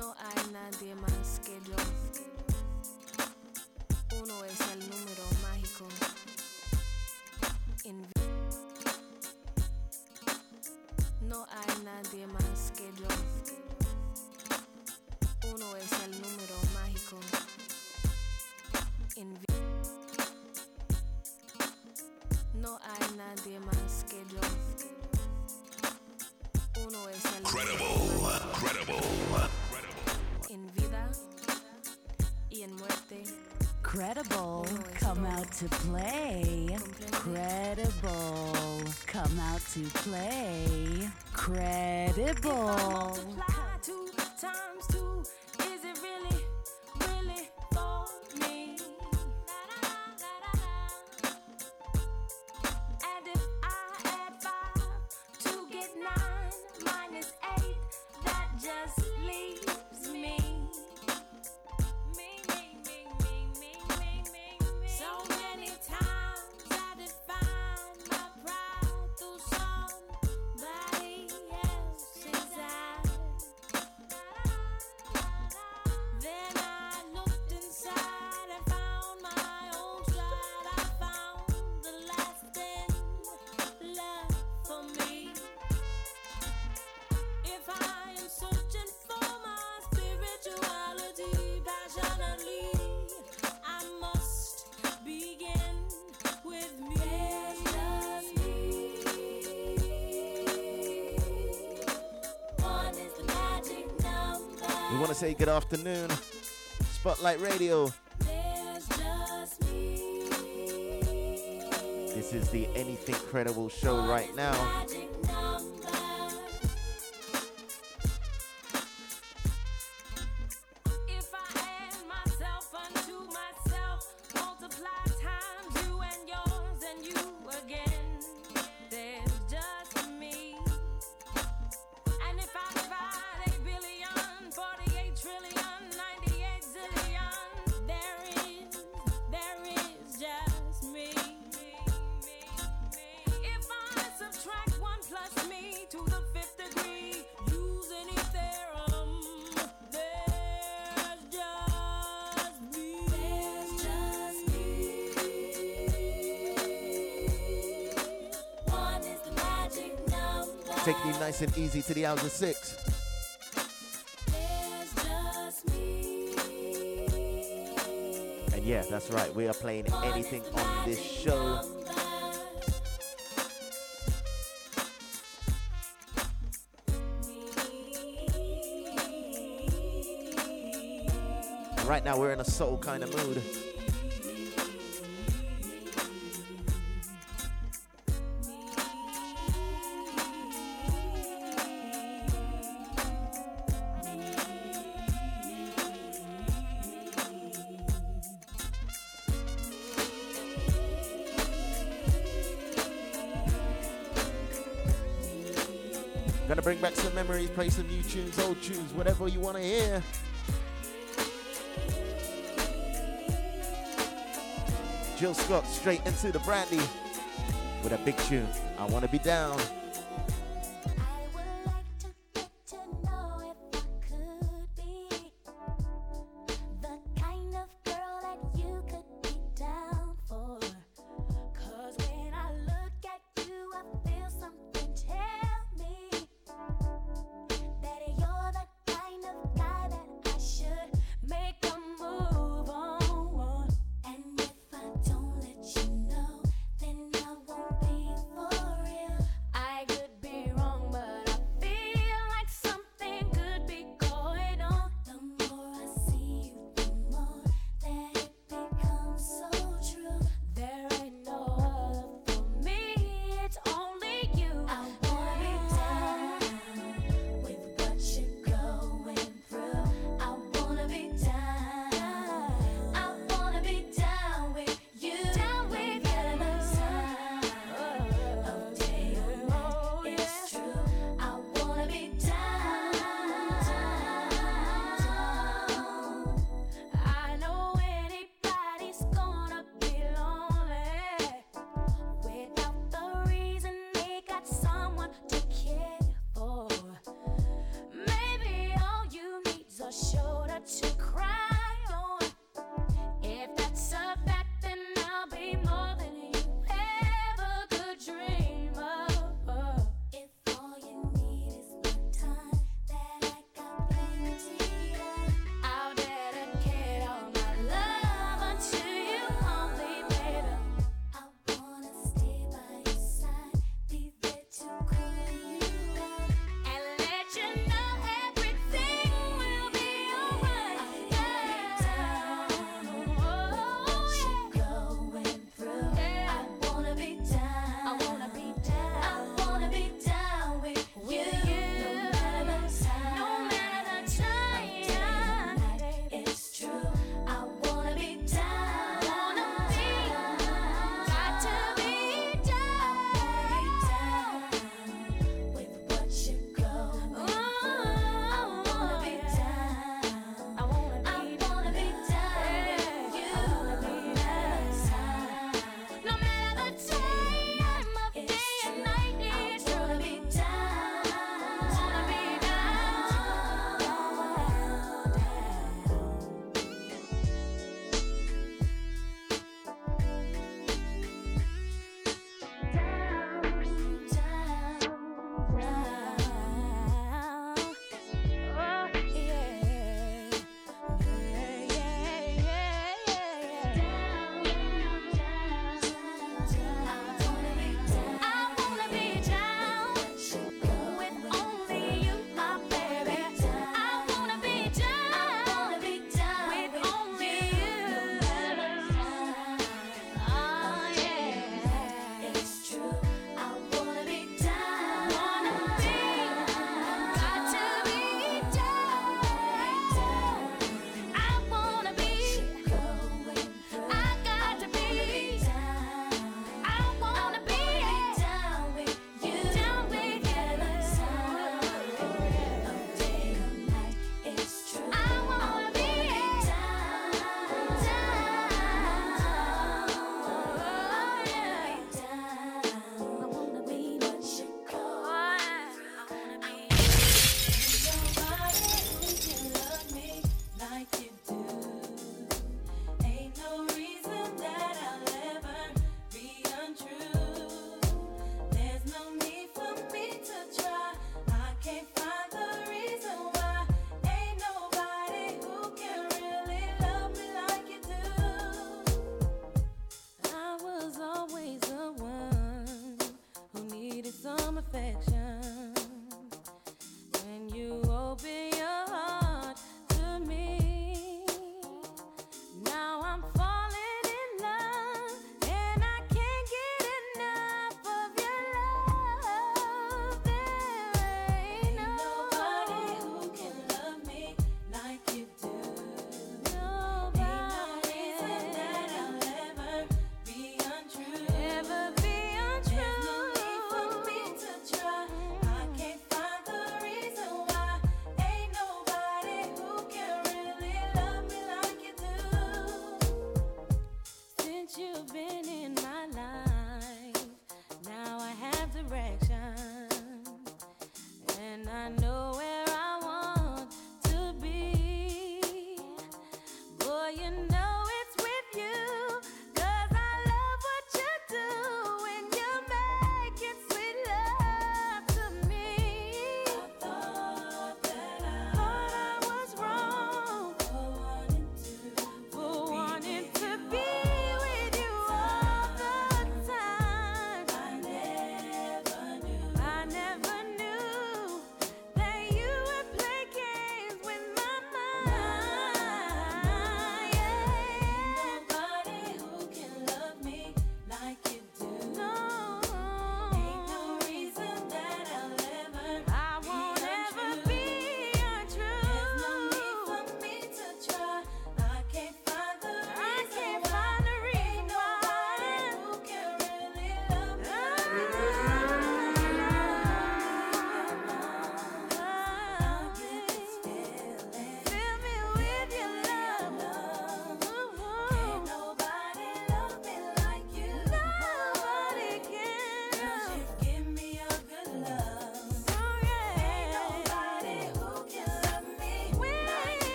No hay nadie más que yo. Uno es el número mágico. No hay nadie más que yo. Uno es el número mágico. No hay nadie más que yo. Uno es el Credible, credible, en vida y en muerte. Credible, come out to play. Credible, come out to play. Credible. Spotlight Radio. There's just me. This is the Anything Credible show right now. Easy to the hours of six. There's just me. And yeah, that's right. We are playing anything on this show. Right now we're in a soul kind of mood. Gonna bring back some memories, play some new tunes, old tunes, whatever you want to hear. Jill Scott straight into the Brandy with a big tune. I want to be down.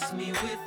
Bless me with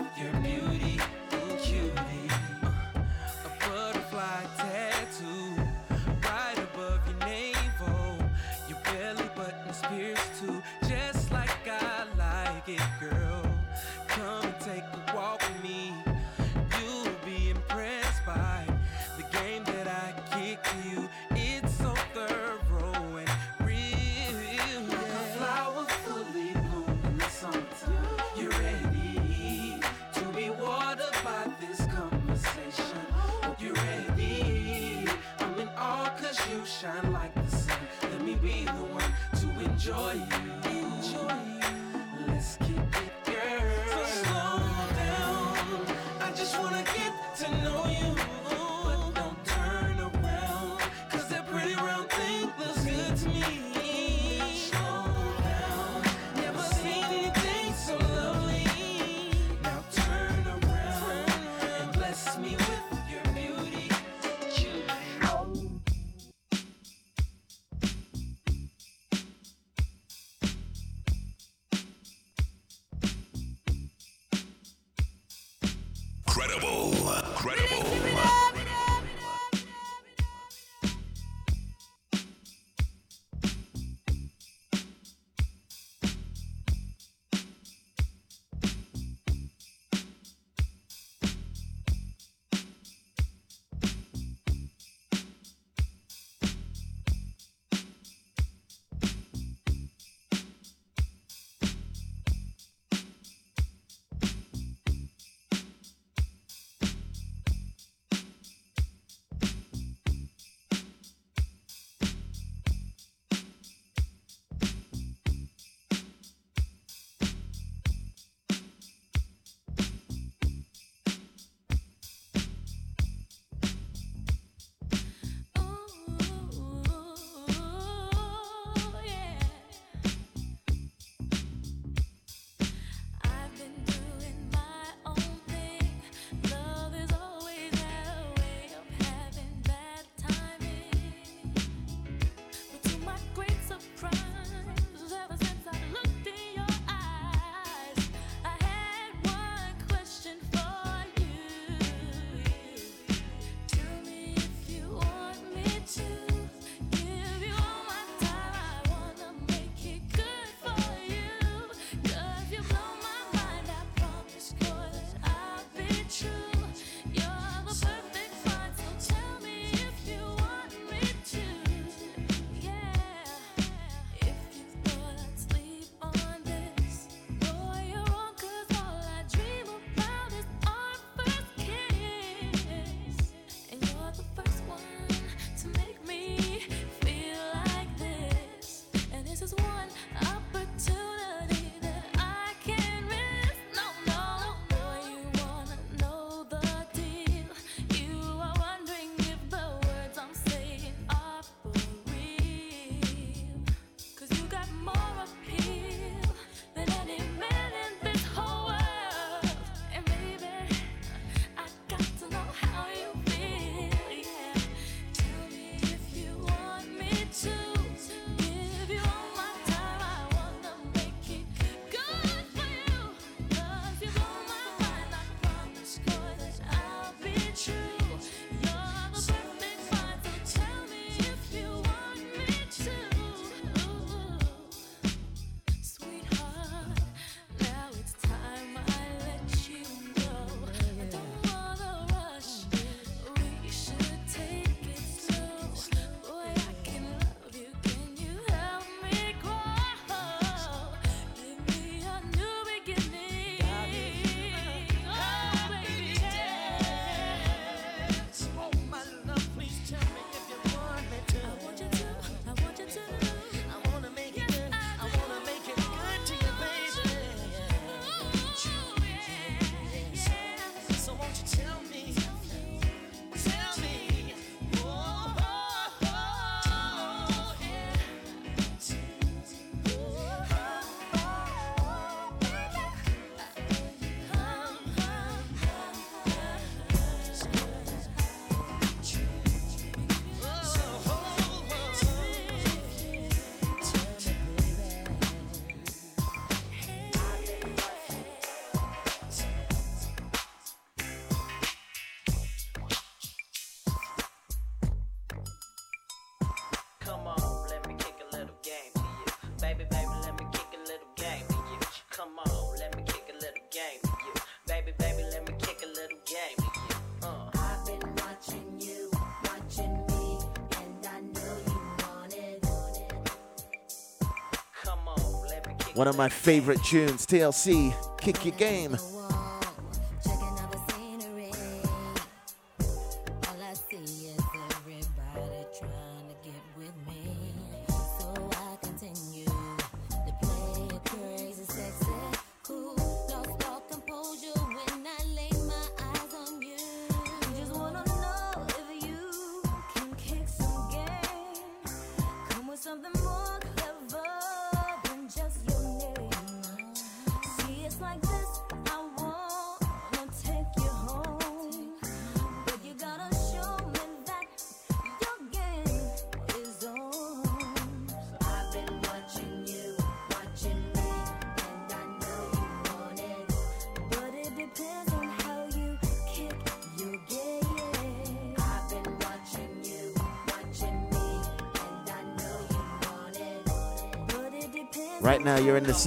One of my favorite tunes, TLC, Kick Your Game.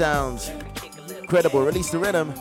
sounds. Incredible. Release the rhythm.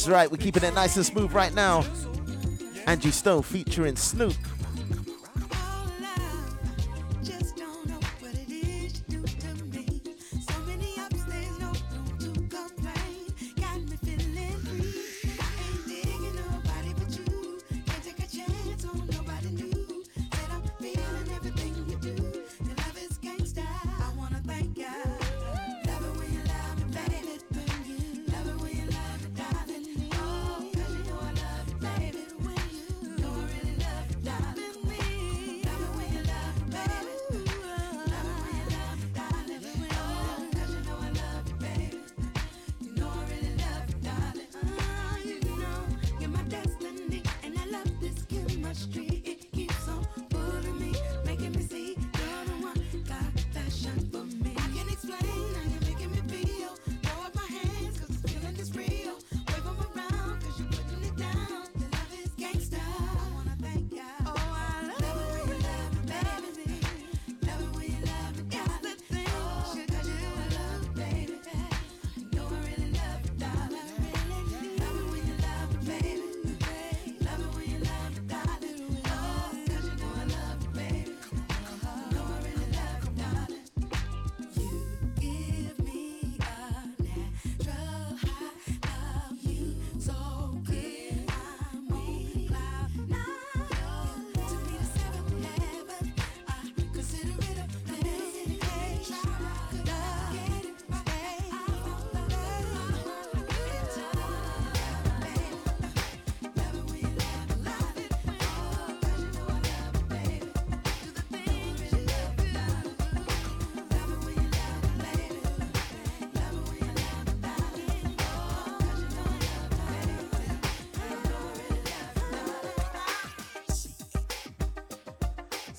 That's right, we're keeping it nice and smooth right now. Angie Stone featuring Snoop.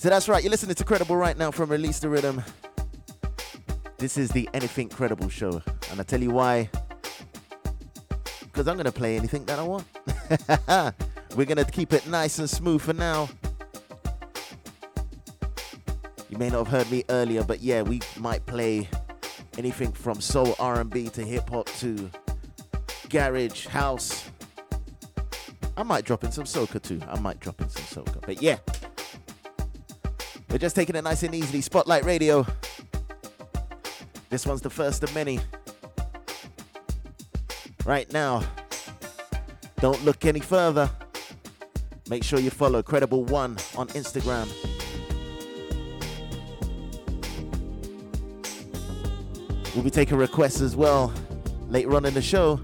So that's right, you're listening to Credible right now from Release the Rhythm. This is the Anything Credible show, and I tell you why. Because I'm going to play anything that I want. We're going to keep it nice and smooth for now. You may not have heard me earlier, but yeah, we might play anything from soul R&B to hip hop to garage house. I might drop in some soca too. I might drop in some soca. But yeah, we're just taking it nice and easily. Spotlight Radio. This one's the first of many. Right now, don't look any further. Make sure you follow Credible One on Instagram. We'll be taking requests as well later on in the show.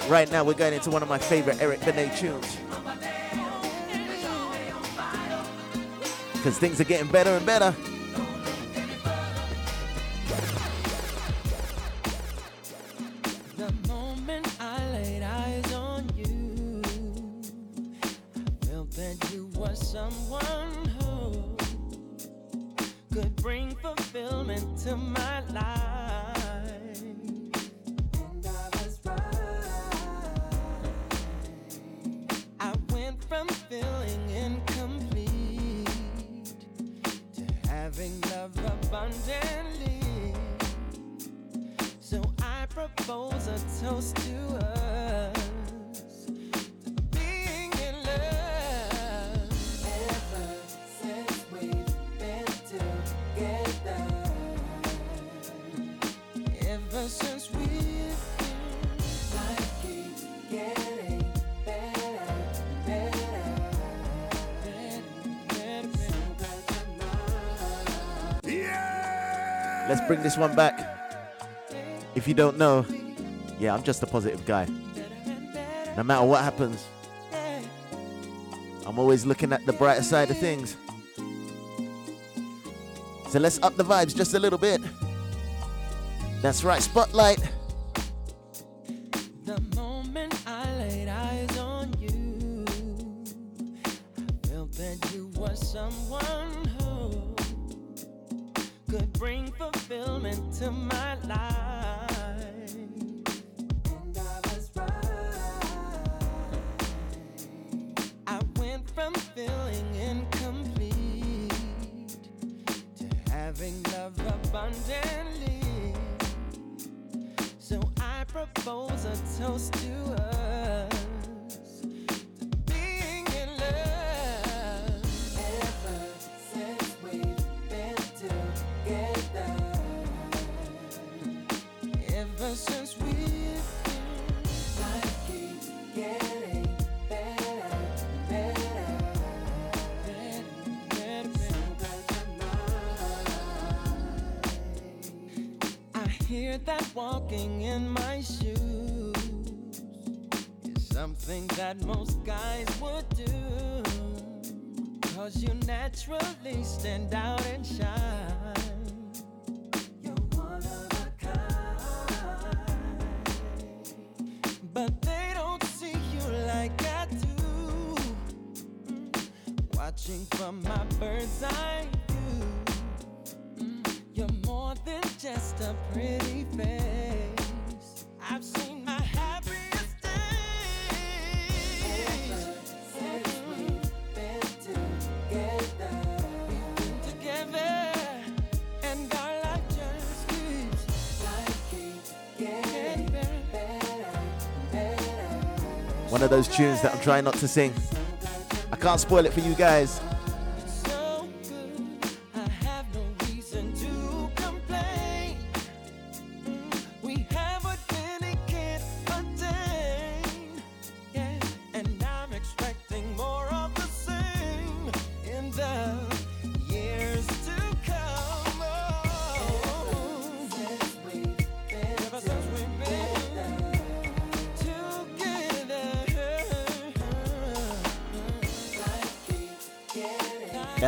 right, right now we're going into one of my favorite Eric Benet tunes. Because things are getting better and better. this one back. If you don't know, yeah, I'm just a positive guy. No matter what happens, I'm always looking at the brighter side of things. So let's up the vibes just a little bit. That's right, Spotlight. watching from my bird's eye view. Mm, you're more than just a pretty face. I've seen my happiest days. Together, and. One of those tunes that I'm trying not to sing. Can't spoil it for you guys.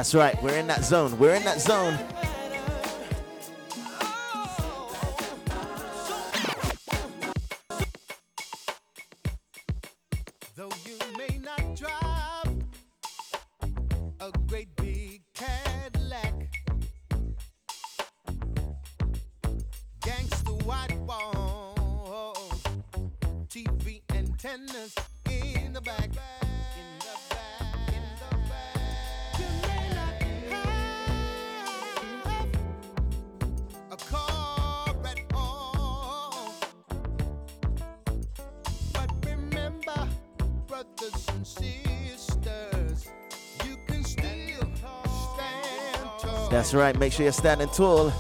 That's right. We're in that zone. We're in that zone. That's right, make sure you're standing tall.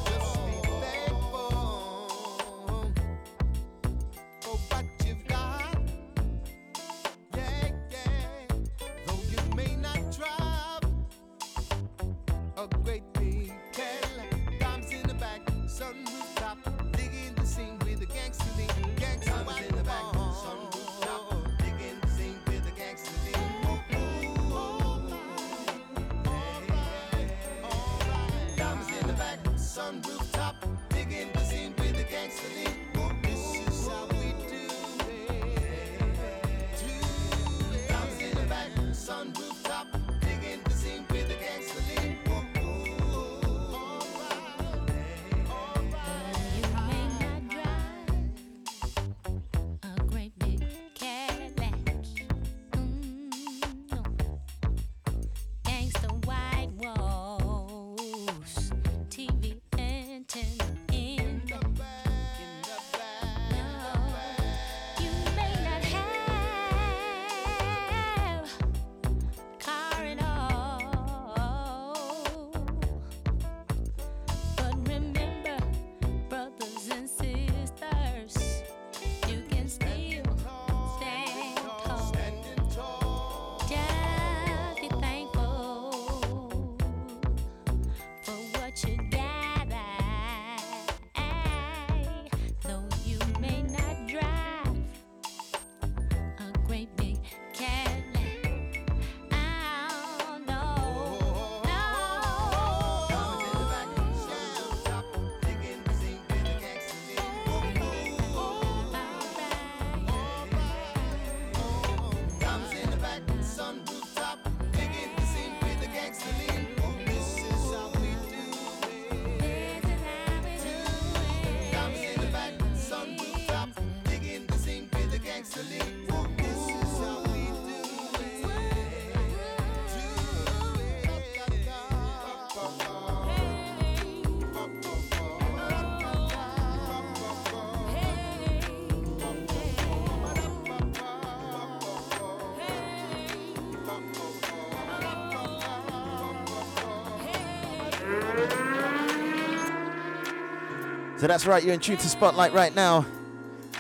that's right, you're in tune to Spotlight right now.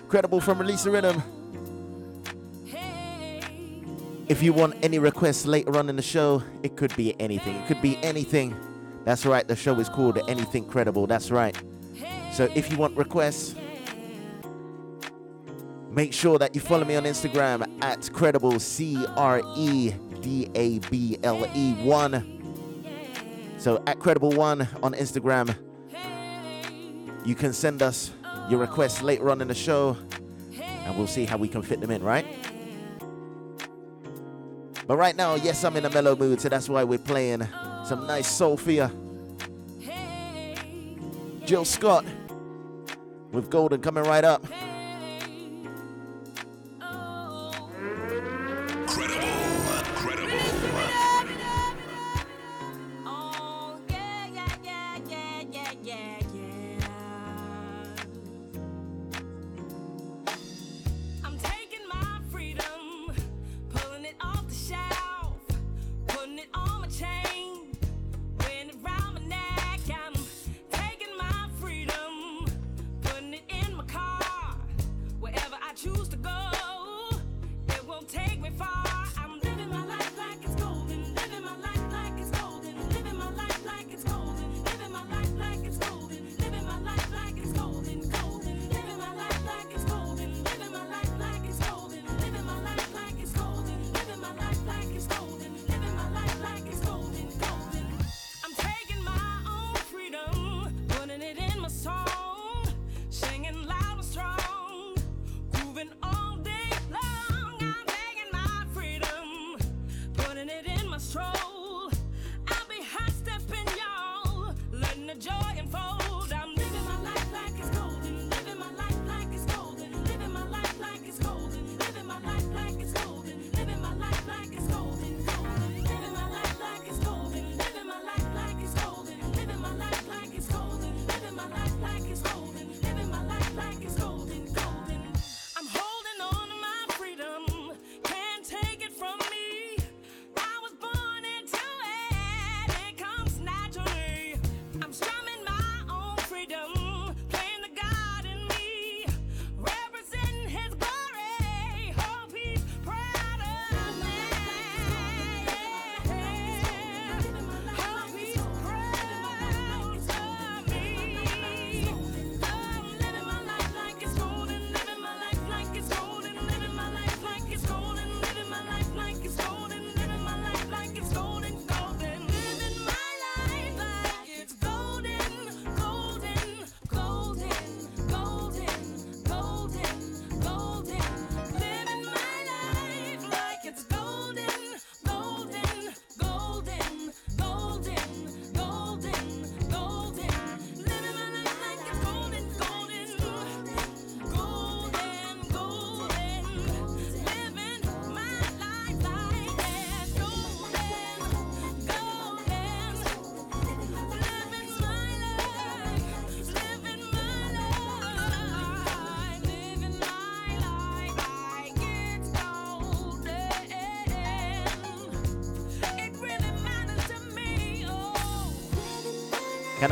Credible from Release the Rhythm. If you want any requests later on in the show, it could be anything. It could be anything. That's right, the show is called Anything Credible. That's right. So if you want requests, make sure that you follow me on Instagram at Credible, C R E D A B L E 1. So at Credible 1 on Instagram. You can send us your requests later on in the show, and we'll see how we can fit them in, right? But right now, yes, I'm in a mellow mood, so that's why we're playing some nice Sophia. Jill Scott with Golden coming right up.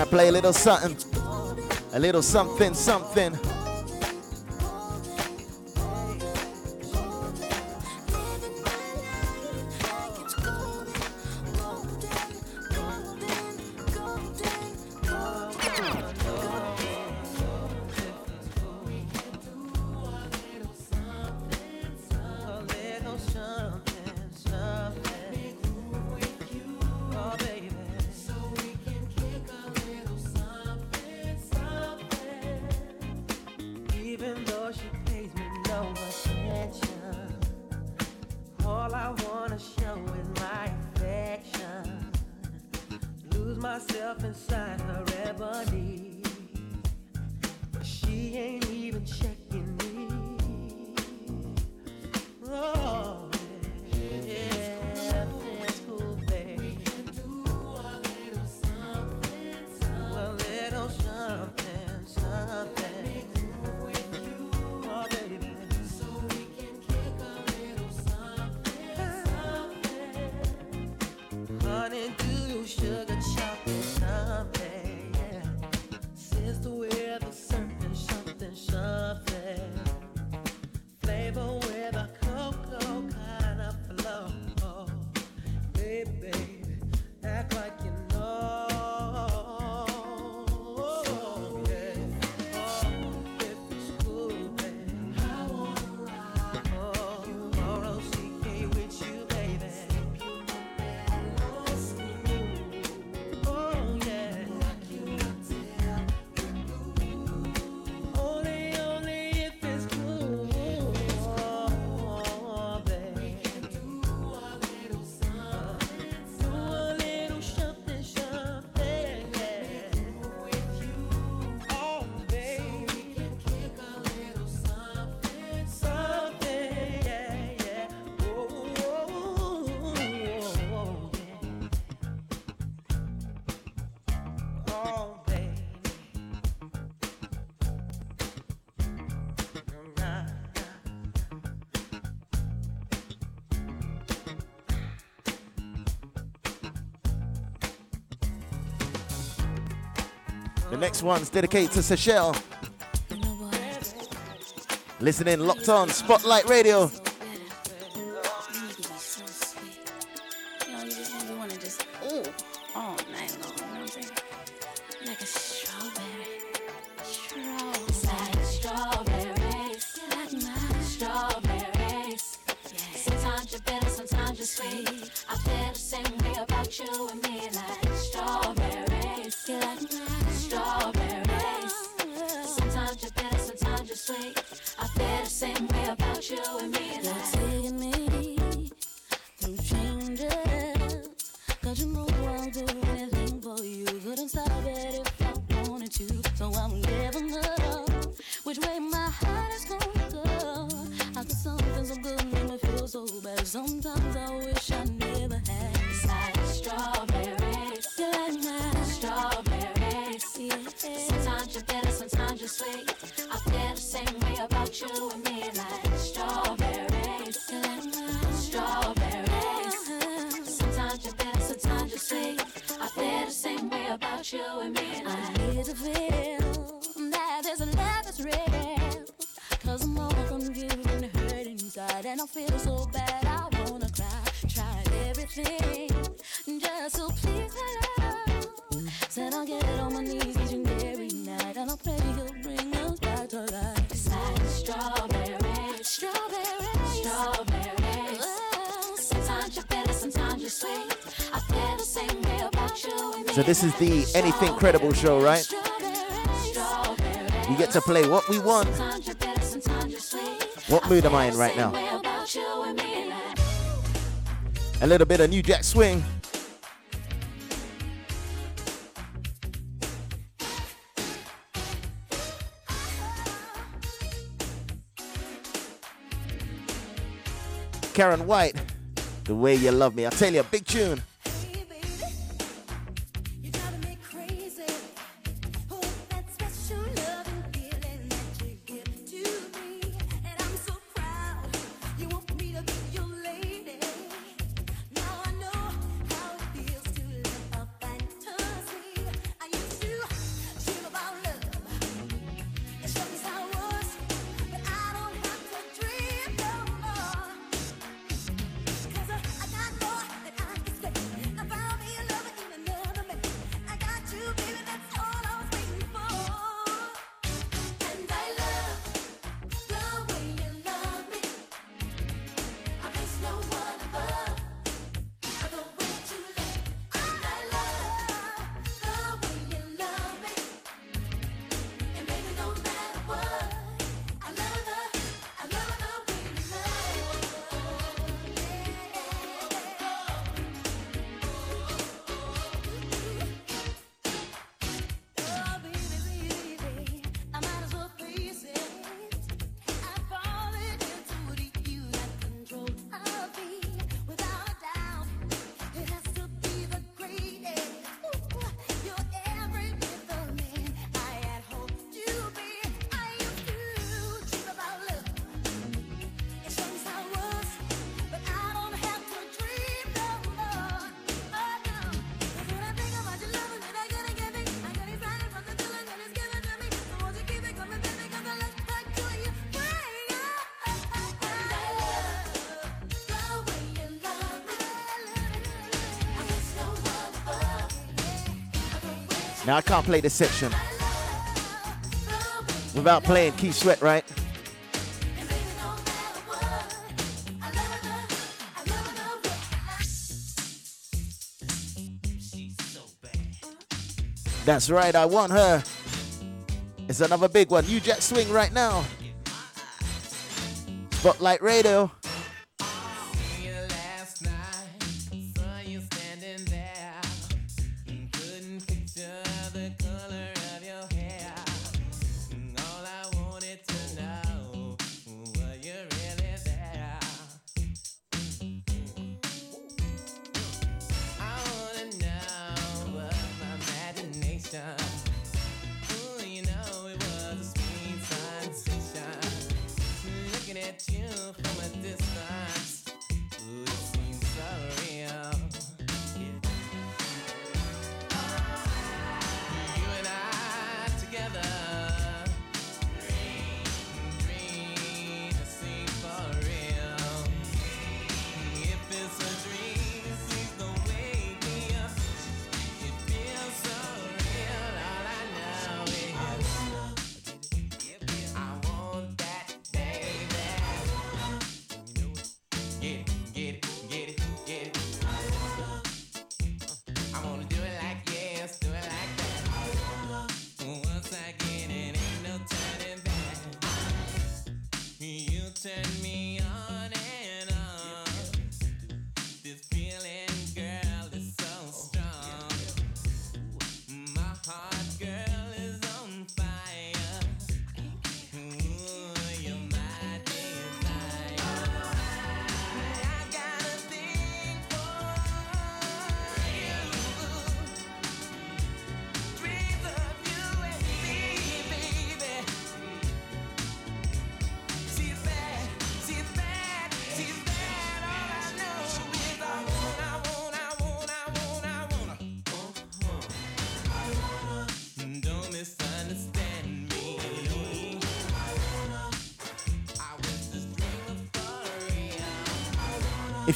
play a little something, a little something, something. next one's dedicated to Seychelles. Listening, locked on, Spotlight Radio. I feel the same way about you and me. So this is the Anything Credible show, right? We get to play what we want. What mood am I in right now? A little bit of New Jack Swing. Karyn White, The Way You Love Me. I'll tell you, big tune. can't play this section without playing Keith Sweat, right? That's right, I want her. It's another big one. New Jack Swing right now. Spotlight Radio.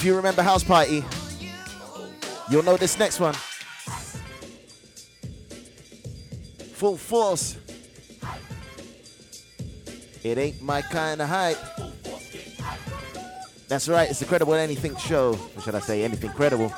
If you remember House Party, you'll know this next one. Full force. It ain't my kind of hype. That's right, it's the Credible Anything show. Or should I say, Anything Credible?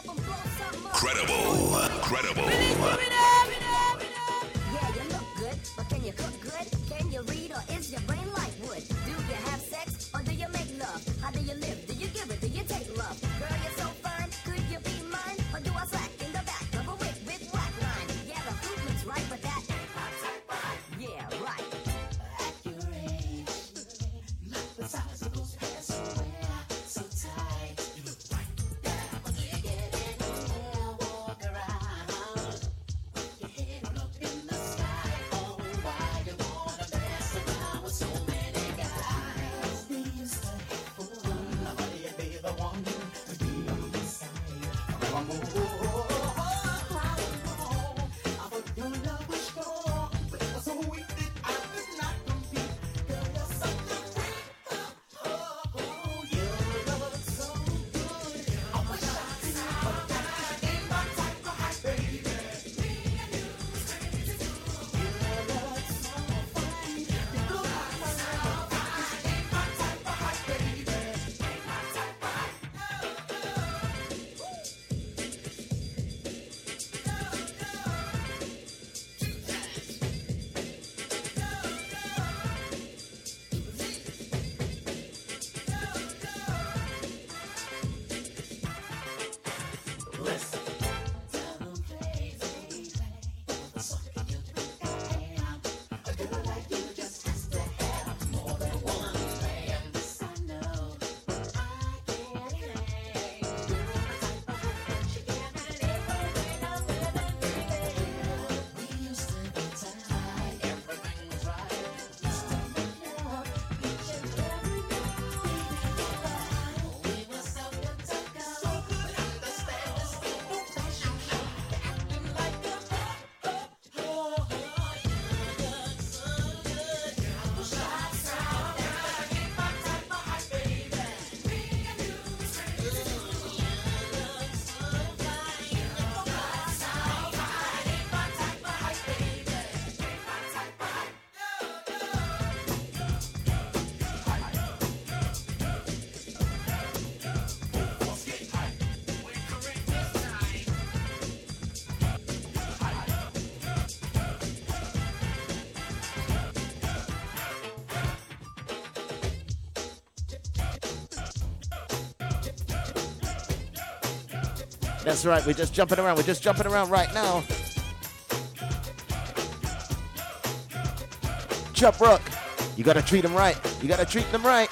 That's right, we're just jumping around. We're just jumping around right now. Chubb Rock, you gotta treat them right. You gotta treat them right.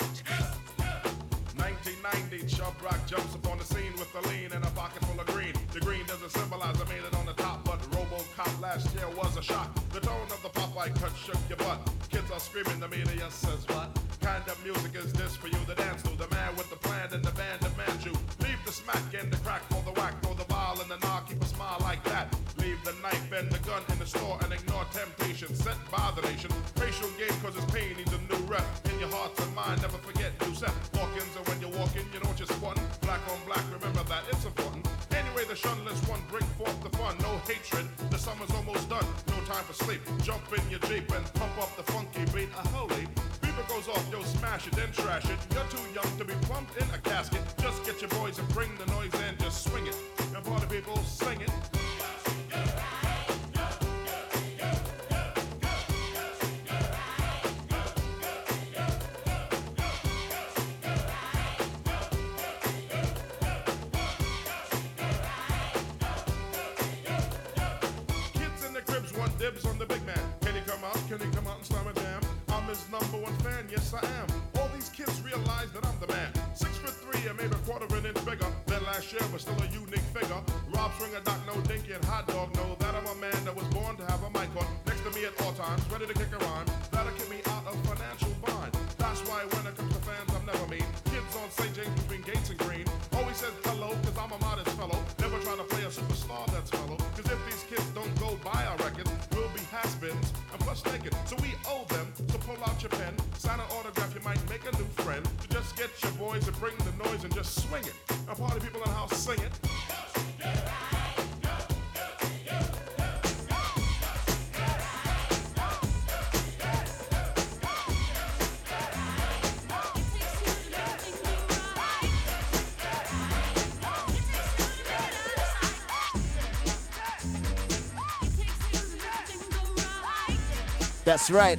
That's right.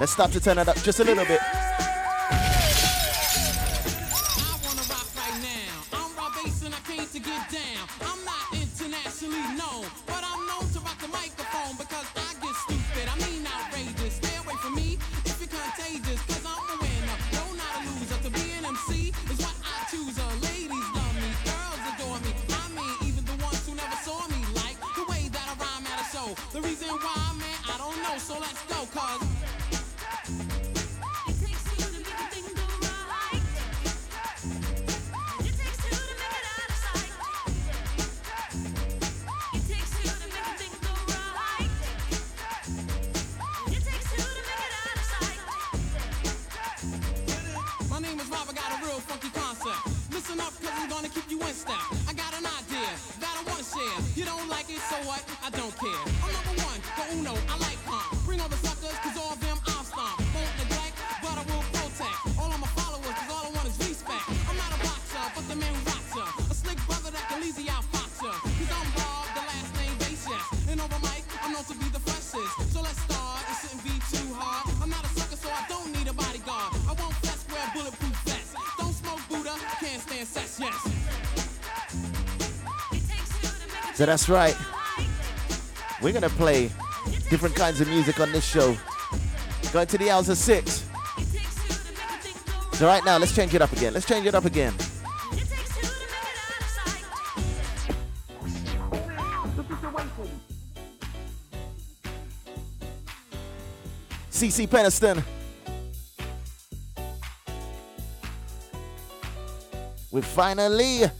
Let's stop to turn it up just a little bit. So that's right. We're gonna play different kinds of music on this show. Going to the hours of six. So right now, let's change it up again. Let's change it up again. CeCe Peniston. We finally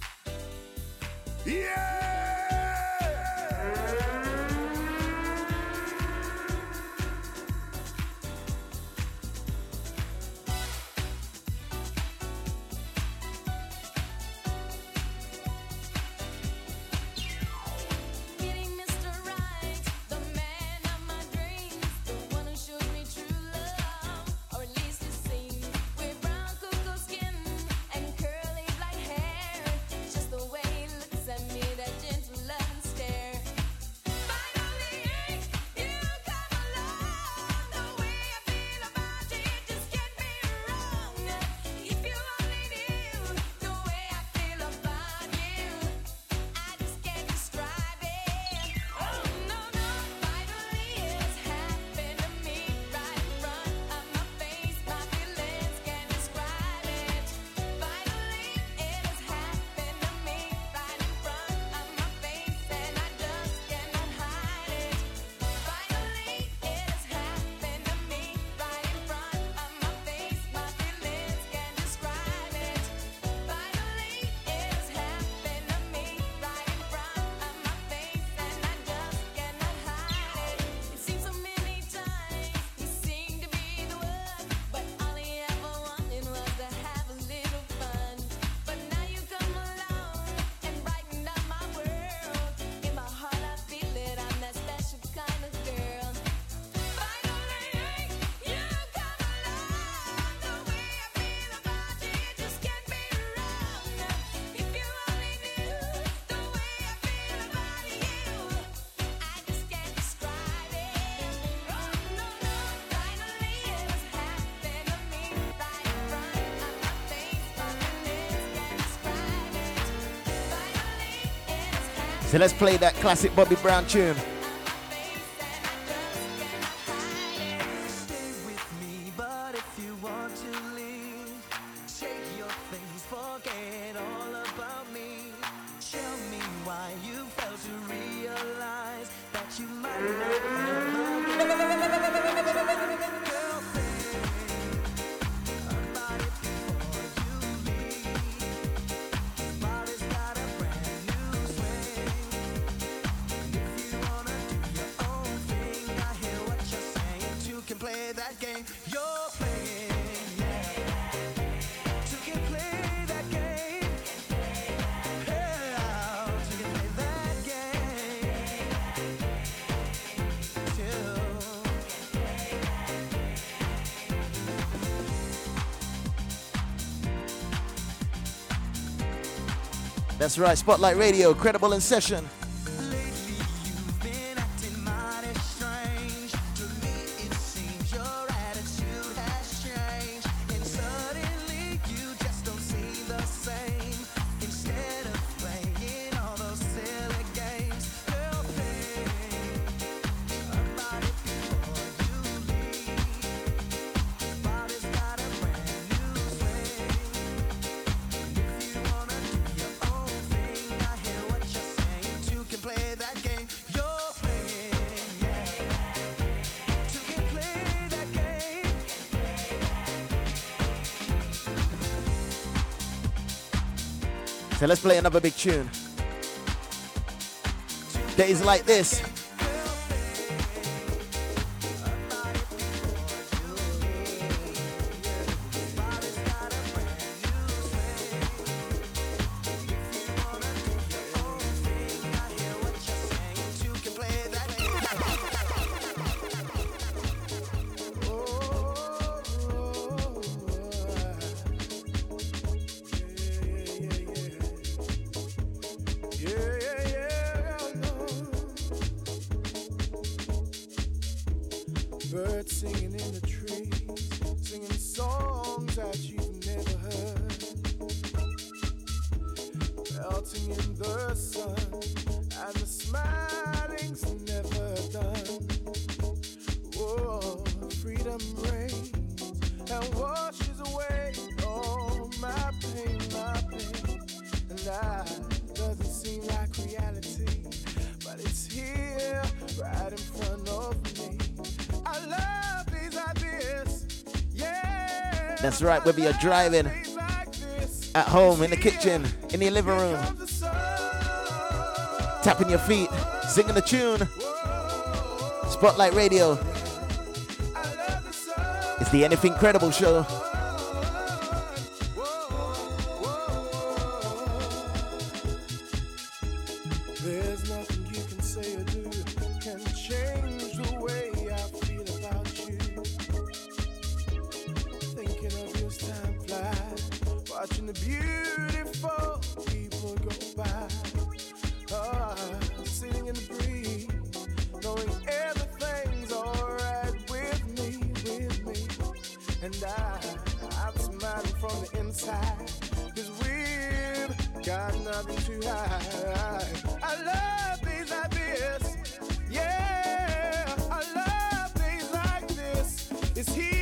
So let's play that classic Bobby Brown tune. That's right, Spotlight Radio, credible in session. Let's play another big tune. Days like this. Whether you're driving, at home, in the kitchen, in your living room, tapping your feet, singing the tune. Spotlight Radio. It's the Anything Credible show. And I, I'm smiling from the inside, cause we've got nothing to hide. I love days like this, yeah. I love days like this. It's here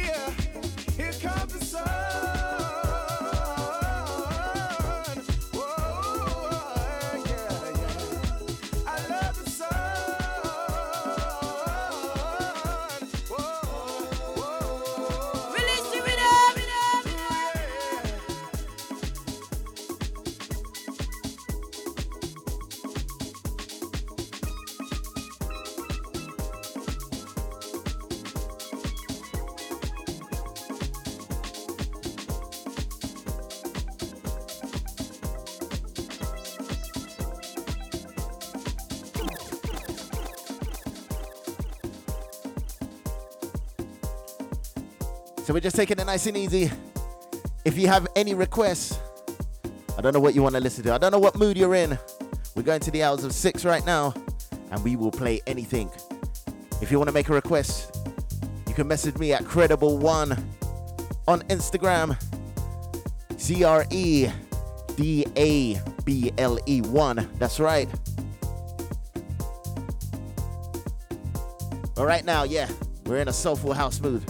just taking it nice and easy. If you have any requests, I don't know what you want to listen to. I don't know what mood you're in. We're going to the hours of six right now, and we will play anything. If you want to make a request, you can message me at Credible One on Instagram. C R E D A B L E One. That's right. All right, now, yeah, we're in a soulful house mood.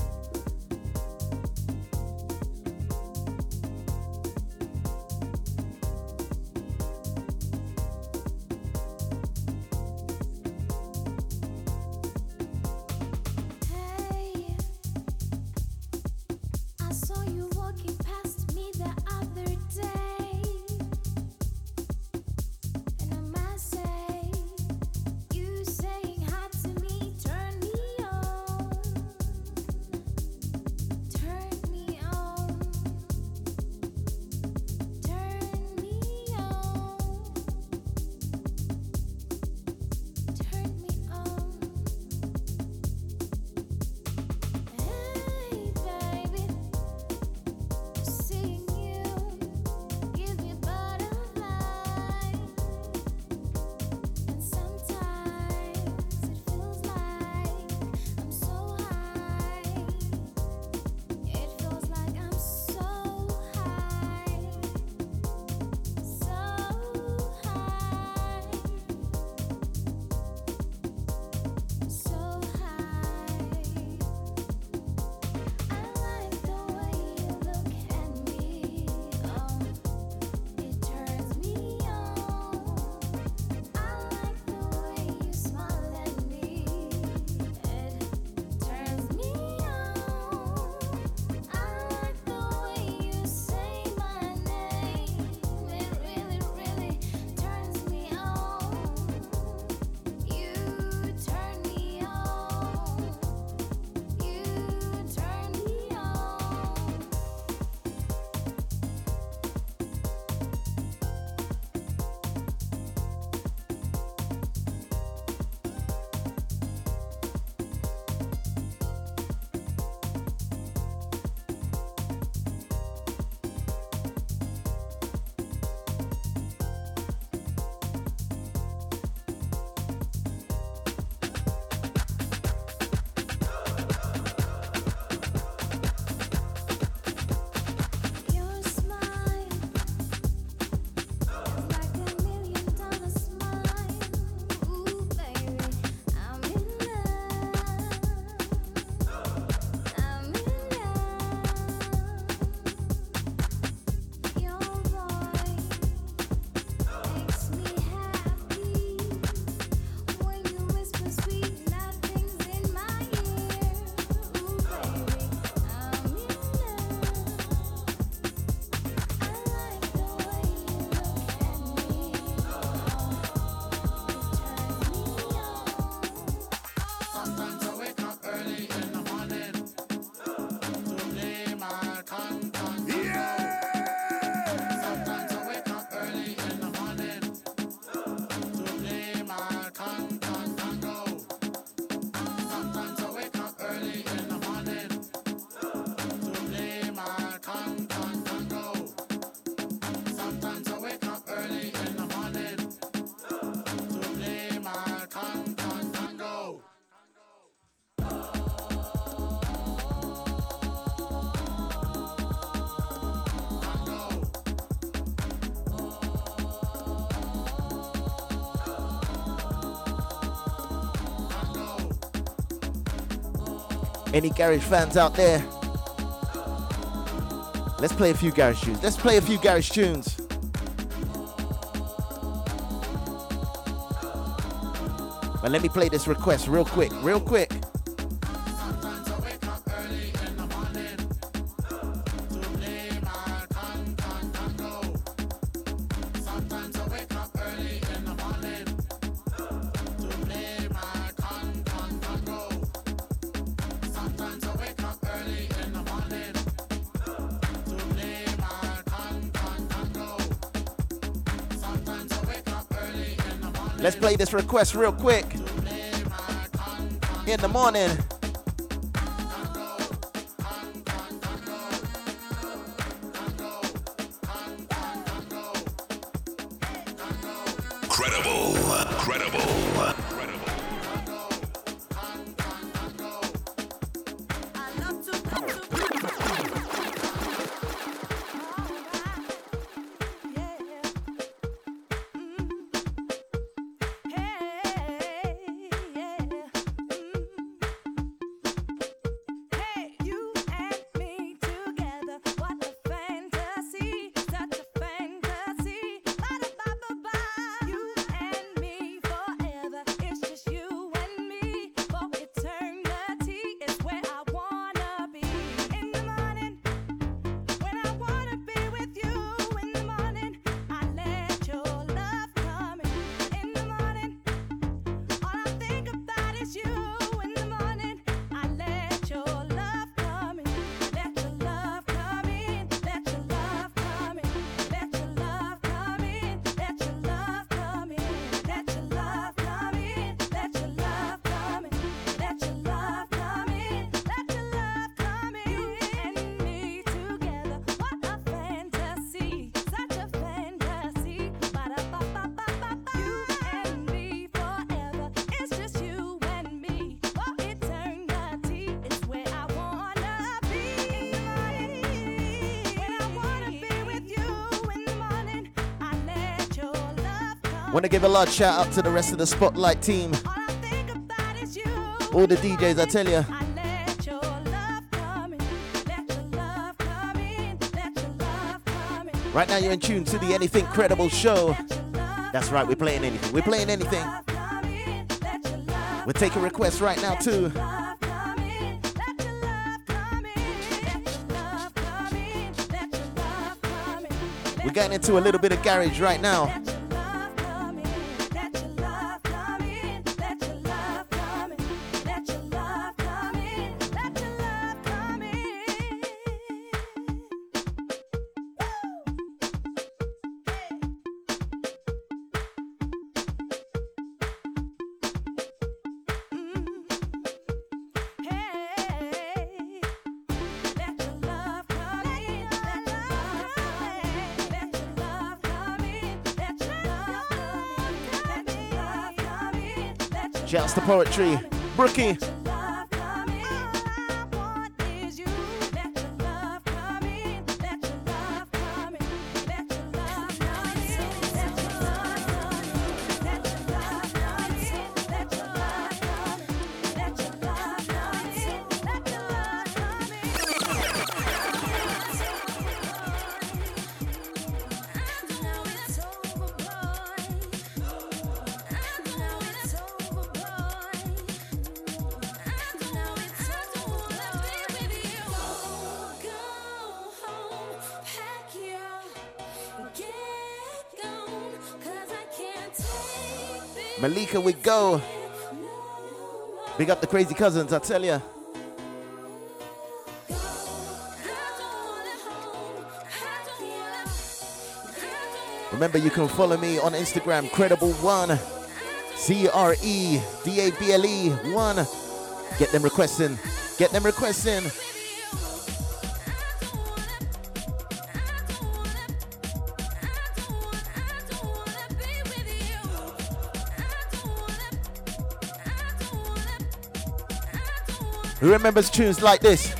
Any garage fans out there? Let's play a few garage tunes. Let's play a few garage tunes. But let me play this request real quick, real quick. Request real quick. In the morning. Want to give a large shout out to the rest of the Spotlight team. All the DJs, I tell you. Right now, you're in tune to the Anything Credible show. That's right, we're playing anything. We're playing anything. We're taking requests right now, too. We're getting into a little bit of garage right now. Poetry. Brookie. Malika, we go. Big up the crazy cousins, I tell ya. Remember, you can follow me on Instagram, Credible One, C R E D A B L E One. Get them requesting. Get them requesting. Who remembers tunes like this?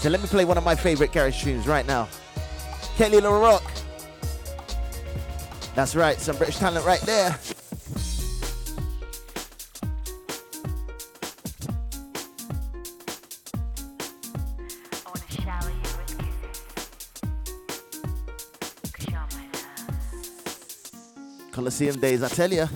So let me play one of my favorite garage tunes right now. Kele Le Roc. That's right, some British talent right there. Coliseum days, I tell you.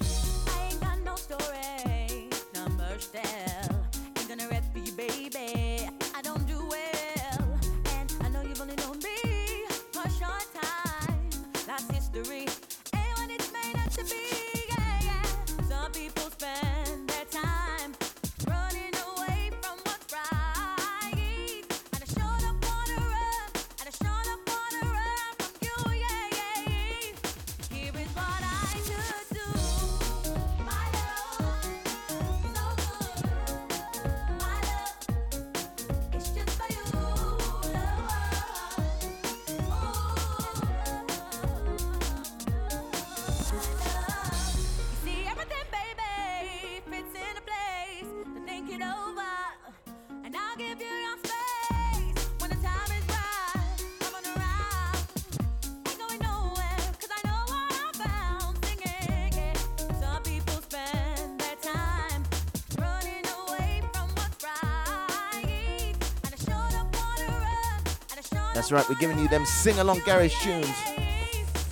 right, we're giving you them sing along garage tunes.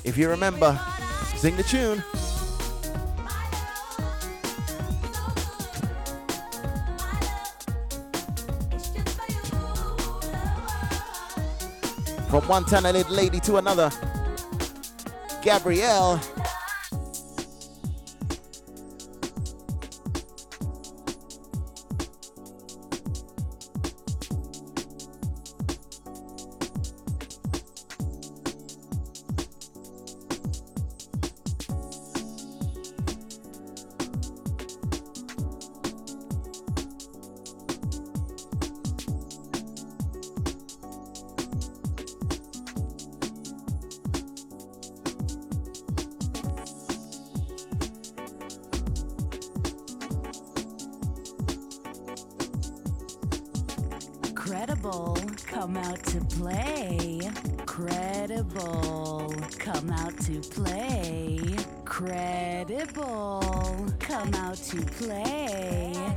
If you remember, sing the tune. From one talented lady to another, Gabrielle. Credible, come out to play. Credible, come out to play. Credible, come out to play.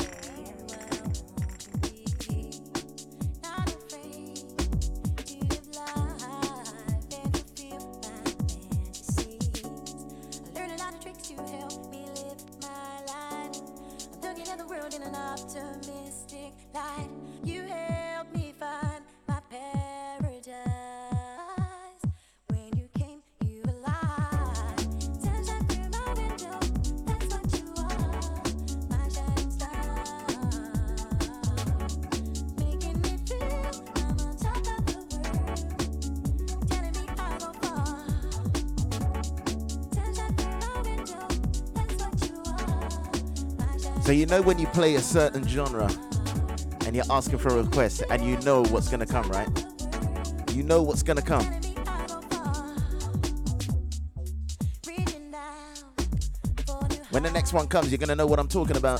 You know when you play a certain genre and you're asking for a request and you know what's gonna come, right? You know what's gonna come. When the next one comes, you're gonna know what I'm talking about.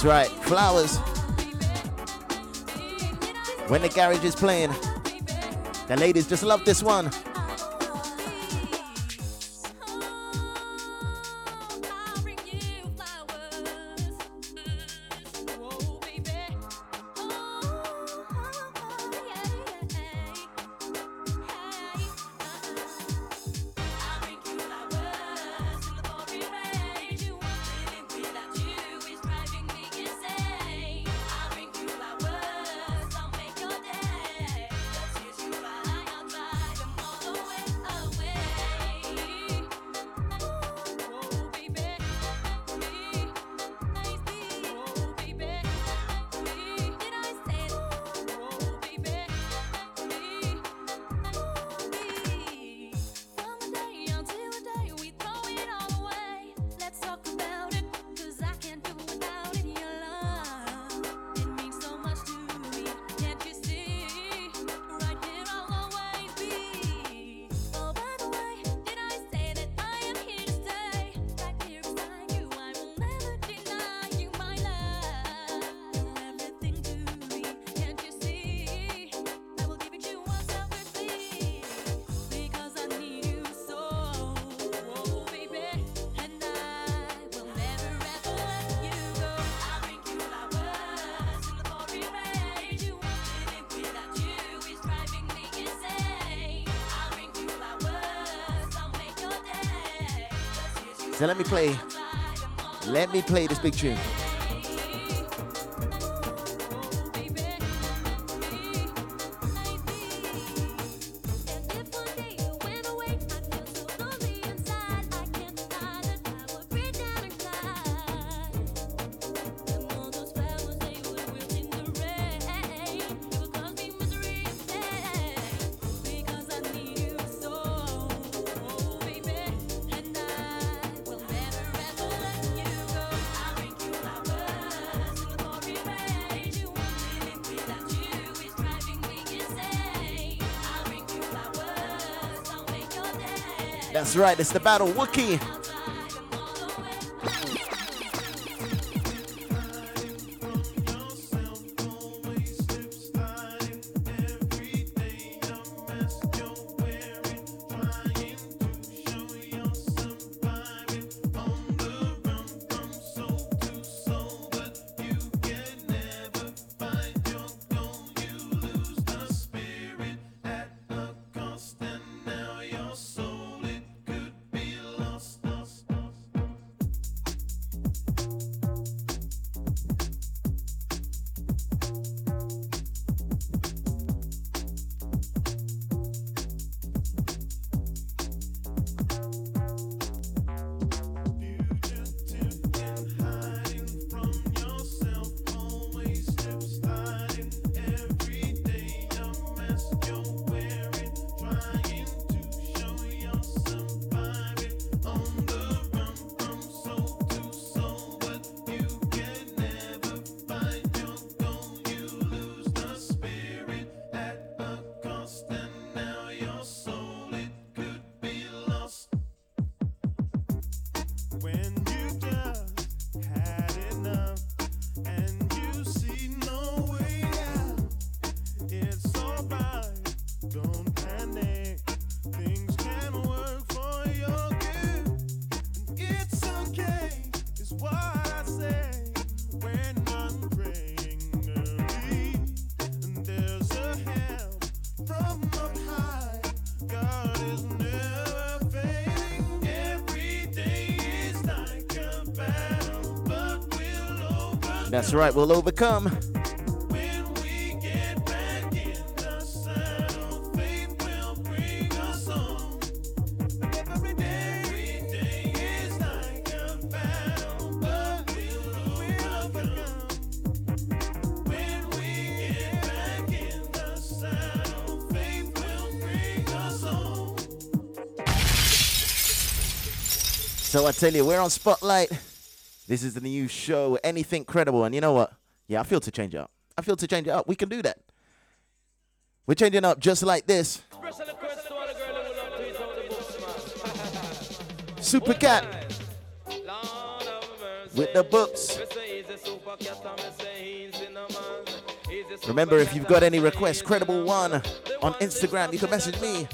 That's right, flowers. When the garage is playing, the ladies just love this one. So let me play. Let me play this big tune. Right, it's the battle Wookie. That's right, we'll overcome. We get back in the saddle, faith will bring us home. Every day, every day like a we'll overcome. When we get back in the saddle, faith will bring us home. So I tell you, we're on Spotlight. This is the new show, Anything Credible. And you know what? Yeah, I feel to change it up. I feel to change it up. We can do that. We're changing up just like this. Super Cat with the books. Remember, if you've got any requests, Credible One on Instagram, you can message me.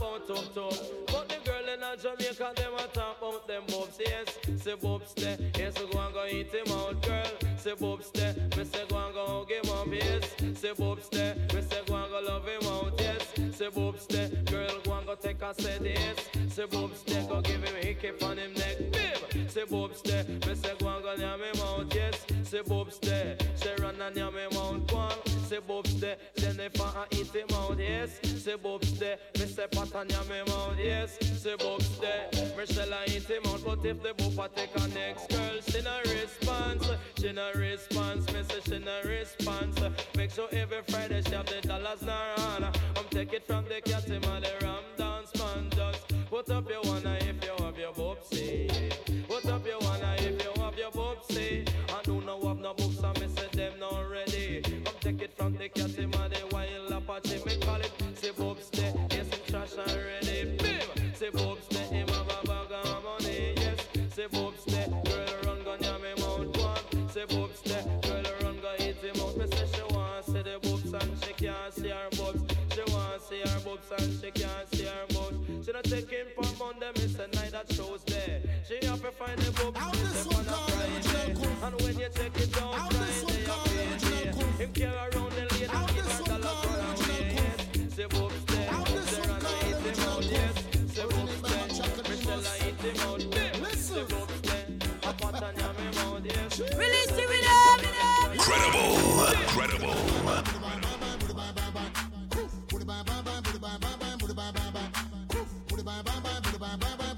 Jamaica, them a talk about them bobs, yes. Say bobs there, yes, go and go eat him out, girl. Say bobs there, me say go and go hug him up, yes. Say bobs there, me say go and go love him out, yes. Say bobs there, girl, go and go take a set, yes. Say bobs there, go give him a hickey on him neck, babe. Say bobs there, me say go and go yam him out, yes. Say bobs there, say run and yam him out, go on. Say bobs there, Jennifer and eat him out, yes. Say bobs there, say pat and yam him out, yes. Say bobs there, Michelle eat him out, but if the boopa take a next girl, she no response, she no response, me say she no response. Make sure every Friday she have the dollars in her. I'm take it from the cat him the ram dance man just put up your one eye She not taking for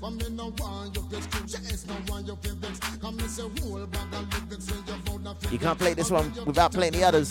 But me no want no vexed. Come me say whole bag of lyrics when you found a You can't play this one without playing the others.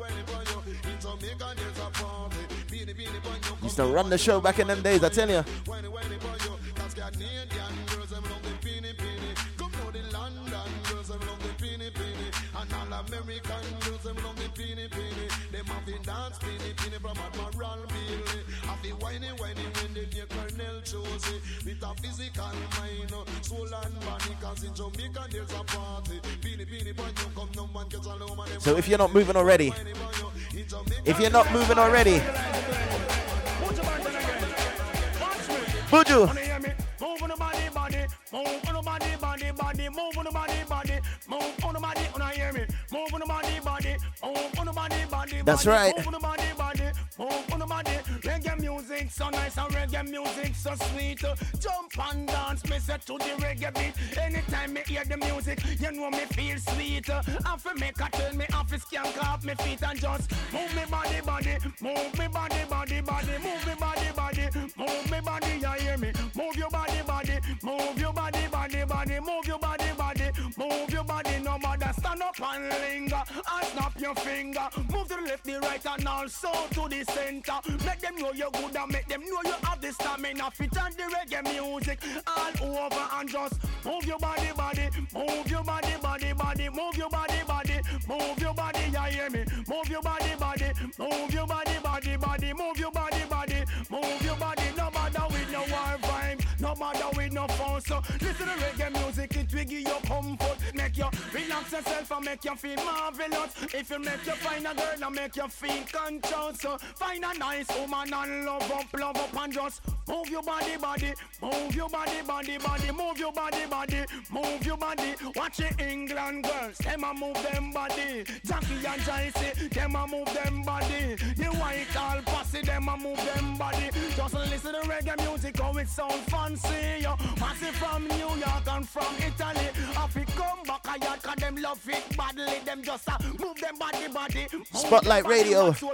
Used to run the show back in them days, I tell you. The dance beanie beanie from Admiral Bailey. Have the whiny whiny when they near Colonel Josie. With a physical mind, soul and body. Cause in Jamaica there's a party. Beanie beanie when you come, no one gets alone. and So if you're not moving already, if you're not moving already, Buju, Move on the body, body, move on the body, move on the body, body, move on the body, on hear me, move on the body, body, move on the body, body, That's right. move on the body, body, move on the body. Reggae music so nice and reggae music so sweet. Jump and dance, me say to the reggae beat. Anytime me hear the music, you know me feel sweet. I fi make a tell me, I fi skank off me feet and just move me body, body, move me body, body, body, move me body, body, move me body. You hear me? Move your body, body, move your body, body, body, move your stand up and linger and snap your finger. Move to the left, the right, and also to the center. Make them know you're good and make them know you have the stamina. Fit and the reggae music all over and just move your body, body, move your body, body, body, move your body, body, move your body. You hear me? Move your body, body, move your body, body, body, move your body, body, move no matter with no fuss. So listen to reggae music, it will give you comfort, make you relax yourself and make you feel marvelous. If you make you find a girl and make you feel conscious, so find a nice woman and love up, love up and just move your body, body, move your body, body, body, move your body, body, move your body. Watch the England girls, them a move them body. Jackie and Joyce, them a move them body. The white all posse, them a move them body. Just listen to reggae music, how it sound fancy. Yo. Massive from New York and from Italy. If it come back a yard, cause them love it badly. Them just uh, move them body, body. Move Spotlight body, Radio. them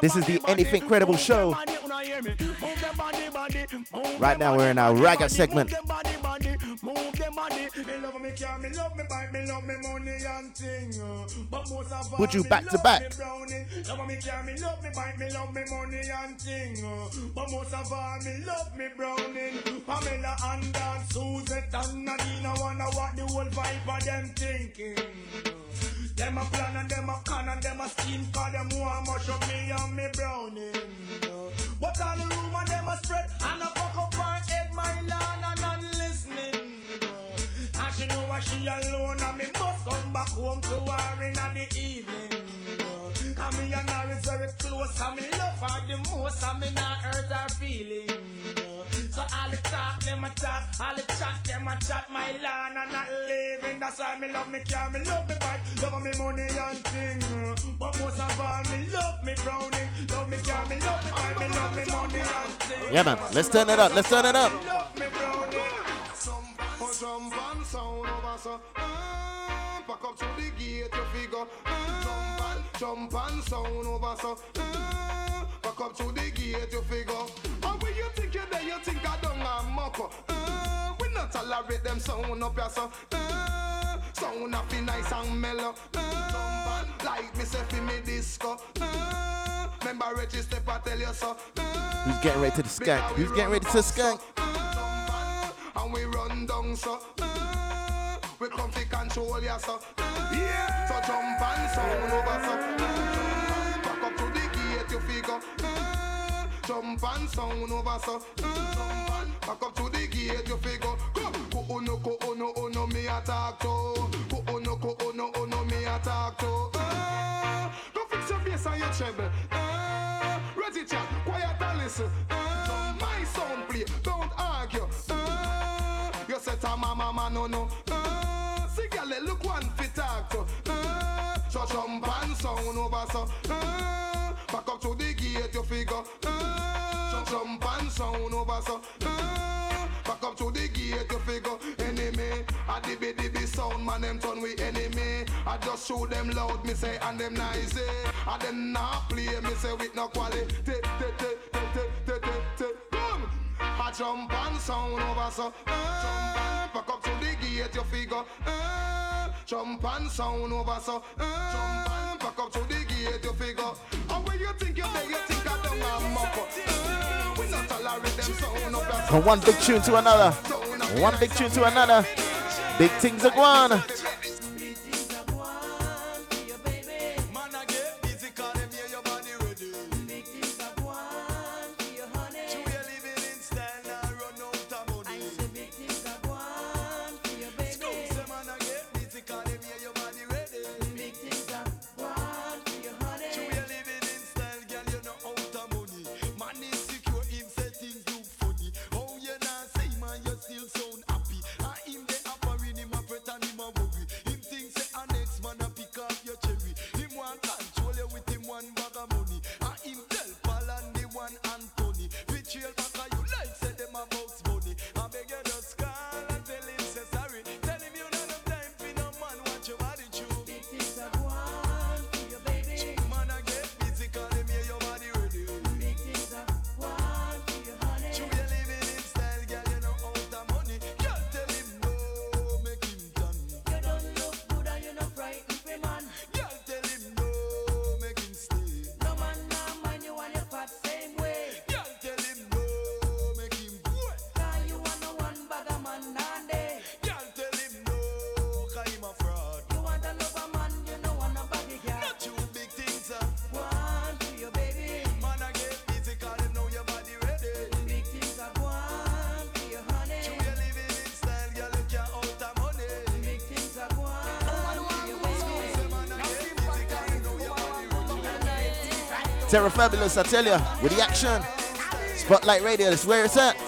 This is the Anything body. Credible show. them body, una hear me? Move them body, body. Move Right now we're in our body, ragga segment. Move them body, body. Move them body. Me love me car, me love me bike, me love me money and thing. uh. But most of all, Would you back to back? Love me car, me love me bike, me love me money and thing. uh. But most of all, me love me browning. Pamela and Dan, Suzette and Nadine, I wonder what the whole vibe of them thinking. Them a plan and them a con and them a scheme Cause them want much of me and me browning. But all the rumor them a spread? And a fuck up her head my land and not listening. And she know why she alone and me must come back home to her in the evening. And me and her is very close and me love her the most And me not hurt her a talk, all the chat, them a chat, my land and not living. That's why me love me car, me love me bike, love me money and thing. But most of all, me love me browning, love me car, me love me bike, me love me money and thing. Yeah, man. Let's turn it up. Let's turn it up. Love me browning. Oh, jump and sound over so Back up to the gate you figure uh, Jump and sound over so Back up to the gate you figure And when you think you're there you think I don't have muck uh, We not tolerate them sound up here so uh, Sound up be nice and mellow. Uh, like me say fi me disco. Uh, Remember Reggie step I tell you so uh, Who's getting ready to the skank? Who's getting ready to skank? and we run down so uh, we come to control ya so uh, yeah. so jump and sound over so uh, jump and sound over so uh, back up to the gate you figure. Go go oh no go oh no oh no me attack to. Go oh no go oh no oh no me attack to. Uh, go fix your face and your treble. Uh, ready chat. Quiet and listen. Uh, my sound play. Don't argue. Uh, you say to mama man no no. Uh, see girl look one fit talk to. Uh, so jump and sound over so uh, Cock up to the gate, you figure. Eh, uh, jump and sound over so. Eh, uh, back up to the gate, you figure. Enemy, I dibby dibby sound, man, them turn we enemy. I just show them loud, me say, and them nice. Eh. I then not play, me say, with no quality. Te, te, te, te, te, te, te. Boom! I jump and sound over so. Uh, jump and back up to the gate, you figure. Uh, jump and sound over so. Uh, jump and back up to the gate, you figure. From one big tune to another, one big tune to another, big things are going. Terror Fabulous, I tell you, with the action. Spotlight Radio, that's where it's at.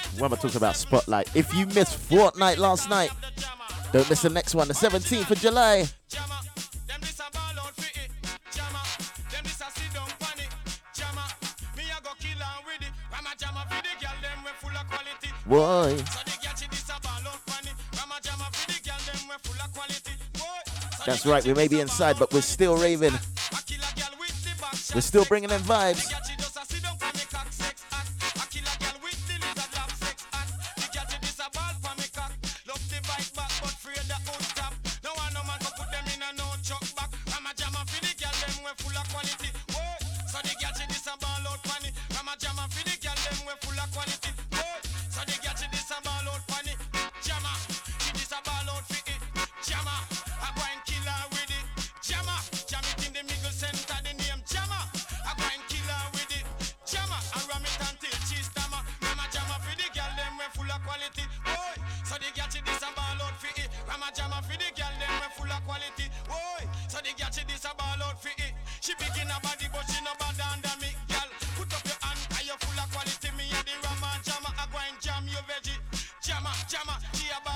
What am talking about? Spotlight. If you missed Fortnite last night, don't miss the next one, the 17th of July. Why? That's right, we may be inside, but we're still raving. We're still bringing them vibes.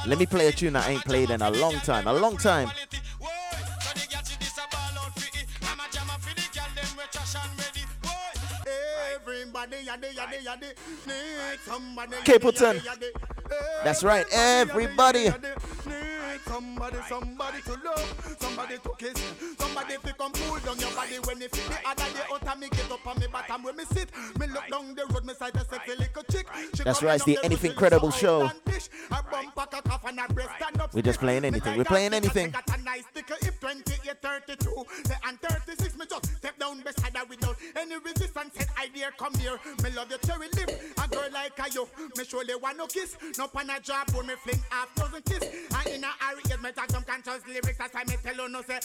Let me play a tune I ain't played in a long time. A long time. Capleton. That's right, everybody. Somebody, somebody to love, somebody to kiss, somebody to come cool down your body when you fit the other day out me get up on me bottom where me sit. Me look down the road, me sight a sexy little chick. That's right, it's the Anything Credible show. We're just playing anything. We're playing anything. got a nice sticker if 28, 32. And 36, me just step down beside her without any resistance. Said, I come here. Me love your cherry lip. A you. Me surely want no kiss. No pan a job for me fling half dozen kiss. And in a hurry, get me talk some conscious lyrics. That's why me tell you no say,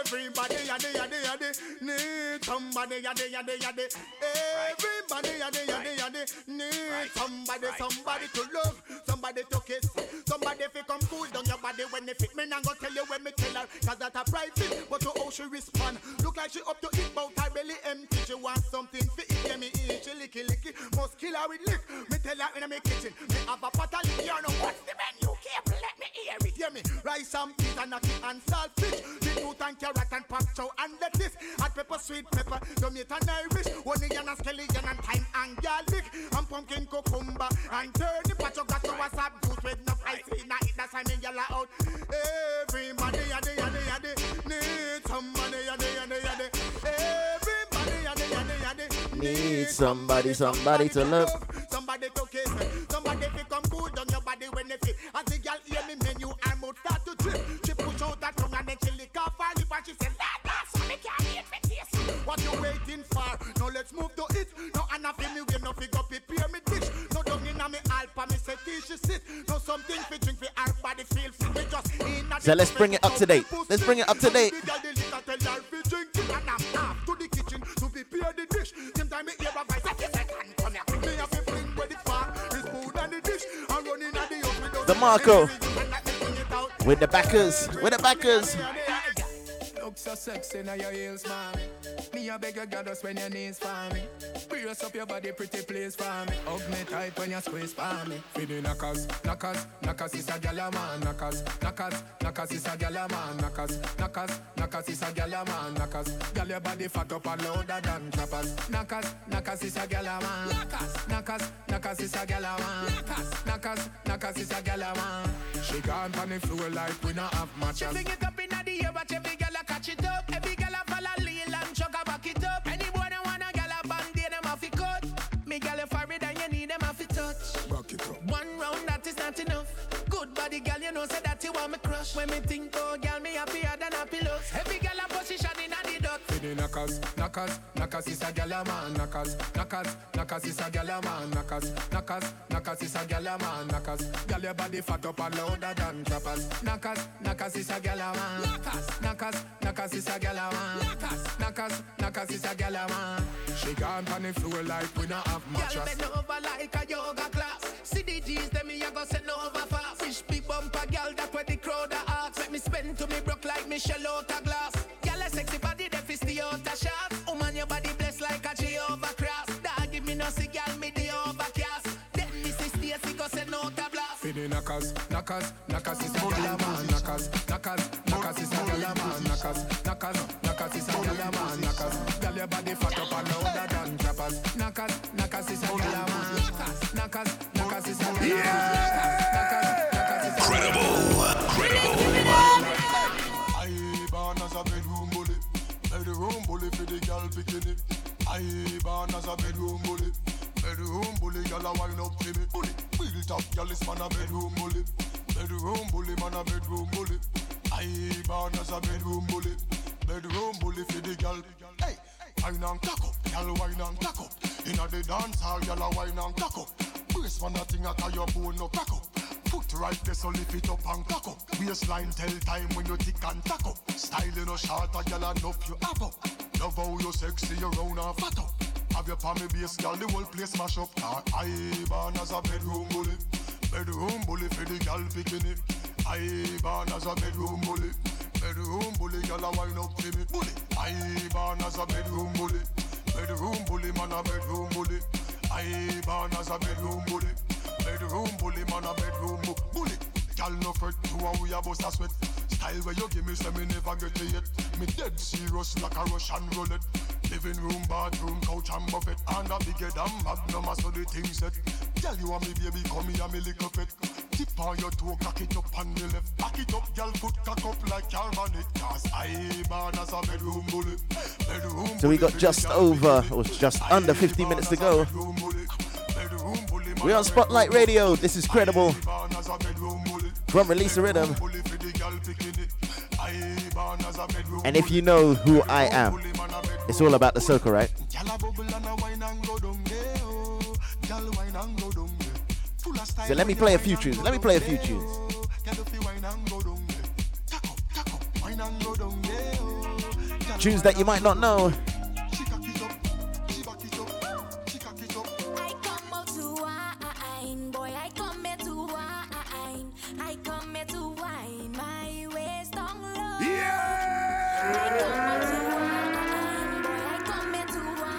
everybody, yaddy, yaddy, yaddy, need somebody, yaddy, yaddy, yaddy. Everybody, yaddy, yaddy, yaddy, need somebody, somebody to love, somebody to kiss, somebody fi come cool down your body when they fit. Me nah go tell you when me tell her, cause that a private. But to how she respond, look like she up to it, bout her belly empty. She want something fi eat, yeah me eat, she licky licky, must kill her with lick. Me tell her in my kitchen, me have a pot of you know what's the menu? Keep let me hear it, hear me. Rice and peas and nutty and saltfish, beetroot and carrot and pop chow and lettuce, hot pepper, sweet pepper, tomato and Irish, onion and scallion and thyme and garlic, and pumpkin cucumber and turnip. But you got to what's up juice with no ice in it. That's why me yell out. Everybody, yaddy, yaddy, yaddy, need somebody, yaddy, yaddy, yaddy. Everybody, yaddy, yaddy, yaddy, Need somebody, somebody to love. Waiting for? Now let's move to it. No Anna fi me way, no fi go prepare me dish. No down inna me alpa, me say tea she sit. No something fi drink fi her body feel free. Me just inna So let's bring it up to date. Let's bring it up to date. the girl the liquor tell her fi drink it and I'm off to the kitchen to prepare the dish. Same me hear a voice, I say, come here." Me have to bring where the far is food and the dish. And run inna the house The Marco. and let me bring it out. With the backers. With the backers. Look so sexy now your heels, mommy. Me a beg you, goddess, when your knees for me. Brace up your body, pretty please for me. Hug me tight when you squeeze for me. Feed knockers, knockers, knockers is a gyal man. Knockers, knockers, knockers is a gyal man. Knockers, knockers, knockers is a gyal man. Knockers, gyal your body fat up and louder than clappers. Knockers, knockers is a gyal man. Knockers, knockers, knockers is a gyal man. Knockers, knockers, knockers is a gyal man. She gone on the floor like we not have matches. She fling it up inna the air, but every gyal a catch it up. Round that is not enough. Good body gyal, you know say that you want me crush. When me think oh gyal, me happier than happy looks. Every gyal a position inna the dot. For the knockers, knockers, knockers is a gyal a man. Knockers, knockers, knockers is a gyal a man. Knockers, knockers, knockers is a gyal a man. Knockers, gyal your body fat up and louder than clappers. Knockers, knockers is a gyal a man. Knockers, knockers, knockers is a gyal a man. Knockers, knockers, knockers is a gyal a man. She gone on the floor like we not have mattress. Gyal bend over like a yoga class. See the G's, them me a go send over fast. Fish big bumper, gyal that where the crowd a ask. Make me spend to me broke like Michelle out a glass. Gyal a sexy body, them fist the out a shot. Woman your body blessed like a Jehovah cross. Dog give me no see gyal me the overcast. Then me see Stacy go send out a blast. For the knockers, knockers, knockers is a gyal a man. Knockers, knockers, knockers is a gyal a man. Knockers, knockers, knockers is a gyal a man. Knockers, gyal your body fat up Credible. Credible. I born as a bedroom bully, bedroom bully for the girl bikini. I born as a bedroom bully, bedroom bully girl a wind up for me. Bully, built up girl is man a bedroom bully, bedroom bully man a bedroom bully. I born as a bedroom bully, bedroom bully for the girl. Hey, wine and cock up, girl wine and cock up. Inna the dance hall, girl a wine and cock up. Brace thing a at your bone no crack up. Foot right there, so lift it up and cock up. Waistline tell time when you tick and tack up. Style you no short, a gyal enough you have up. Love how you sexy, you round and fat up. Have your palmy base, gyal, the whole place mash up. I born as a bedroom bully, bedroom bully for the gyal bikini. I born as a bedroom bully, bedroom bully, gyal a wine up to me. Bully, I born as a bedroom bully, bedroom bully, man a bedroom bully. I born as a bedroom bully, bedroom bully, man a bedroom bully. Girl, no fret, who are we a bust a sweat? Style where you give me, say me never get to it. Me dead serious like a Russian roulette. Living room, bathroom, couch and buffet, and a bigger than magnum, so the thing set. Tell you and me baby, come here, me little fit. On your toe, cock it up on the left. It up, girl, cock up like. Cause I as a bedroom bully. Bedroom so we got just over, or just under 15 minutes to go. We're on Spotlight Radio. This is credible. From Release the Rhythm. And if you know who I am, it's all about the circle, right? So let me play a few tunes. Let me play a few tunes. Tunes that you might not know.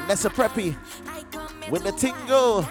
Nessa Preppy with the tingle.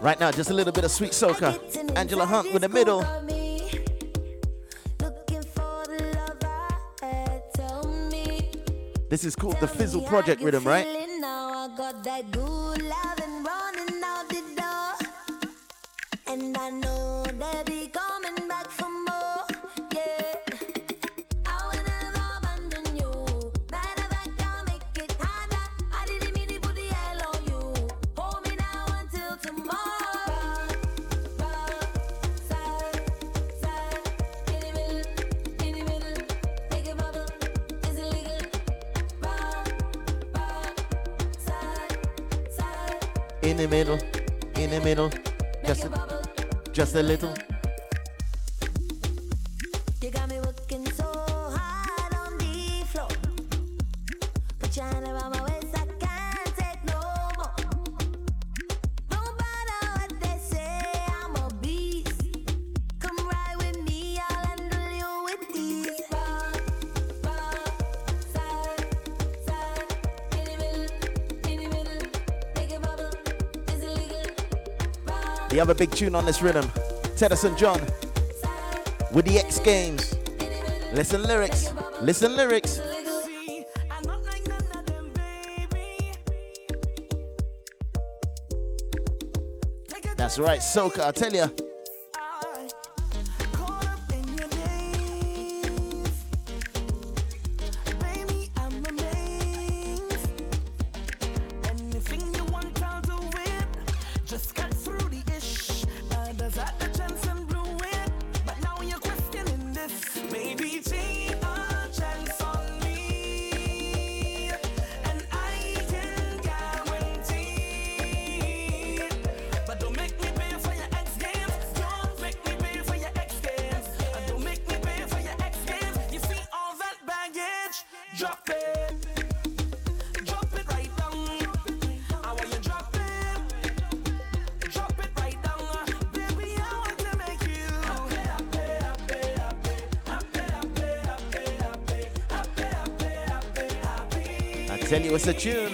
Right now, just a little bit of sweet soca. Angela Hunte with the middle. This is called the Fizzle Project Rhythm, right? another big tune on this rhythm. Teddyson John with the X Games. Listen lyrics. Listen lyrics. That's right, Soca. I tell you. Massachusetts.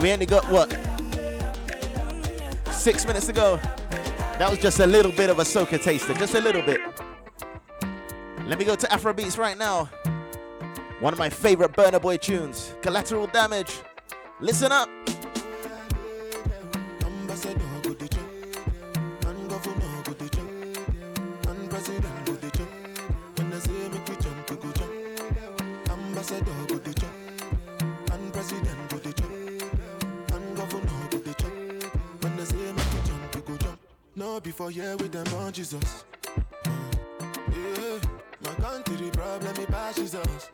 And we only got what? Six minutes to go. That was just a little bit of a soca taster, just a little bit. Let me go to Afrobeats right now. One of my favorite Burna Boy tunes, Collateral Damage. Listen up. be for here with them on Jesus. Yeah, my country problem, it by Jesus.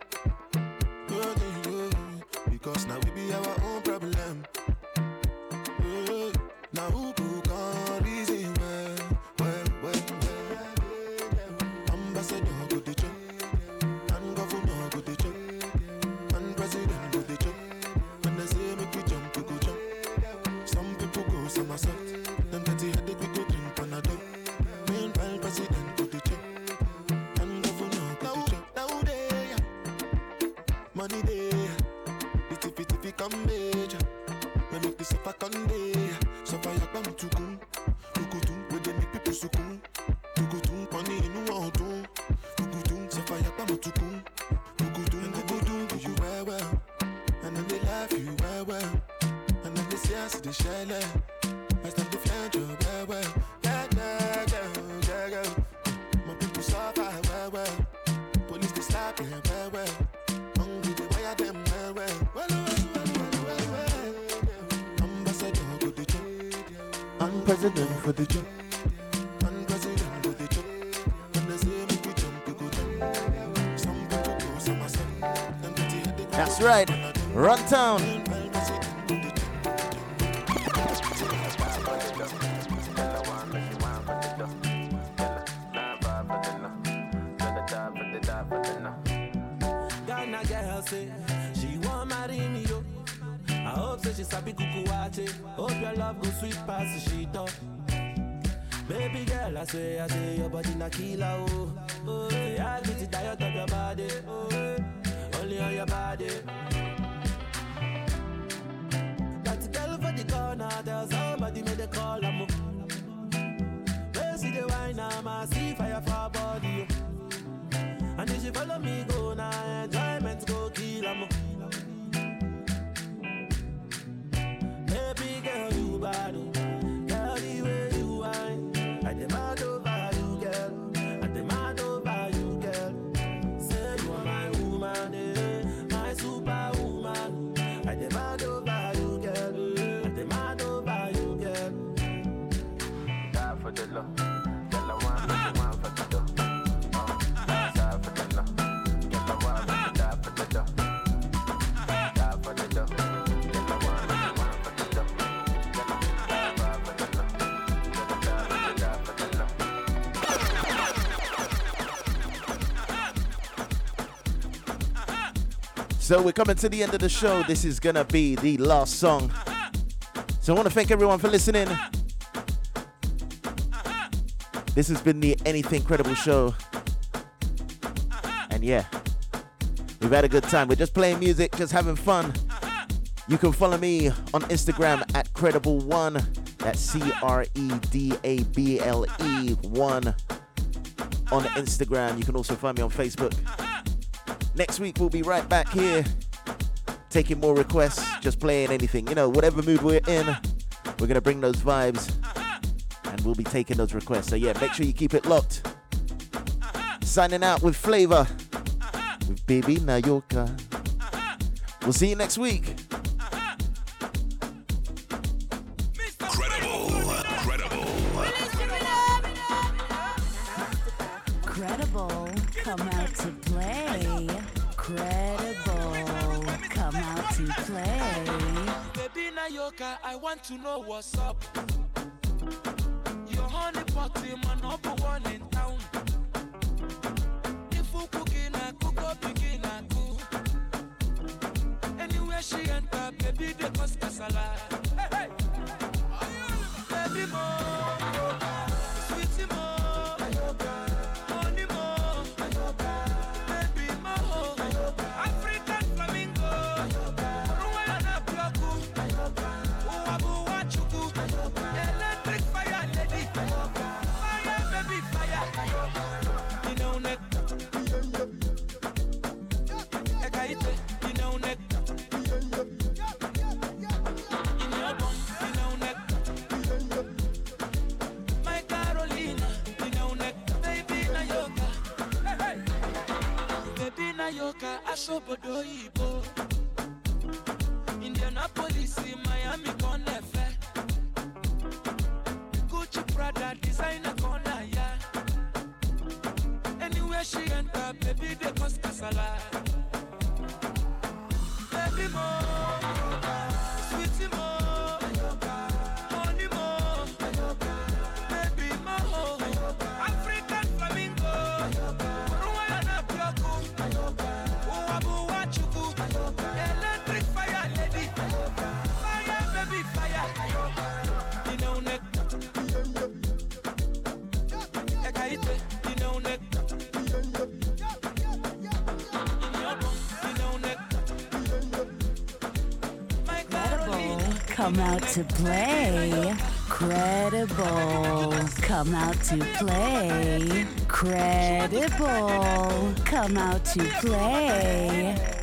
So we're coming to the end of the show. This is gonna be the last song. So I want to thank everyone for listening. This has been the Anything Credible show. And yeah, we've had a good time. We're just playing music, just having fun. You can follow me on Instagram at Credible One. That's C R E D A B L E 1 on Instagram. You can also find me on Facebook. Next week, we'll be right back here taking more requests, just playing anything. You know, whatever mood we're in, we're going to bring those vibes and we'll be taking those requests. So, yeah, make sure you keep it locked. Signing out with Flavor with Baby Nayoka. We'll see you next week. I want to know what's up. Your honey party, man, number one to play. Credible, come out to play. Credible, come out to play.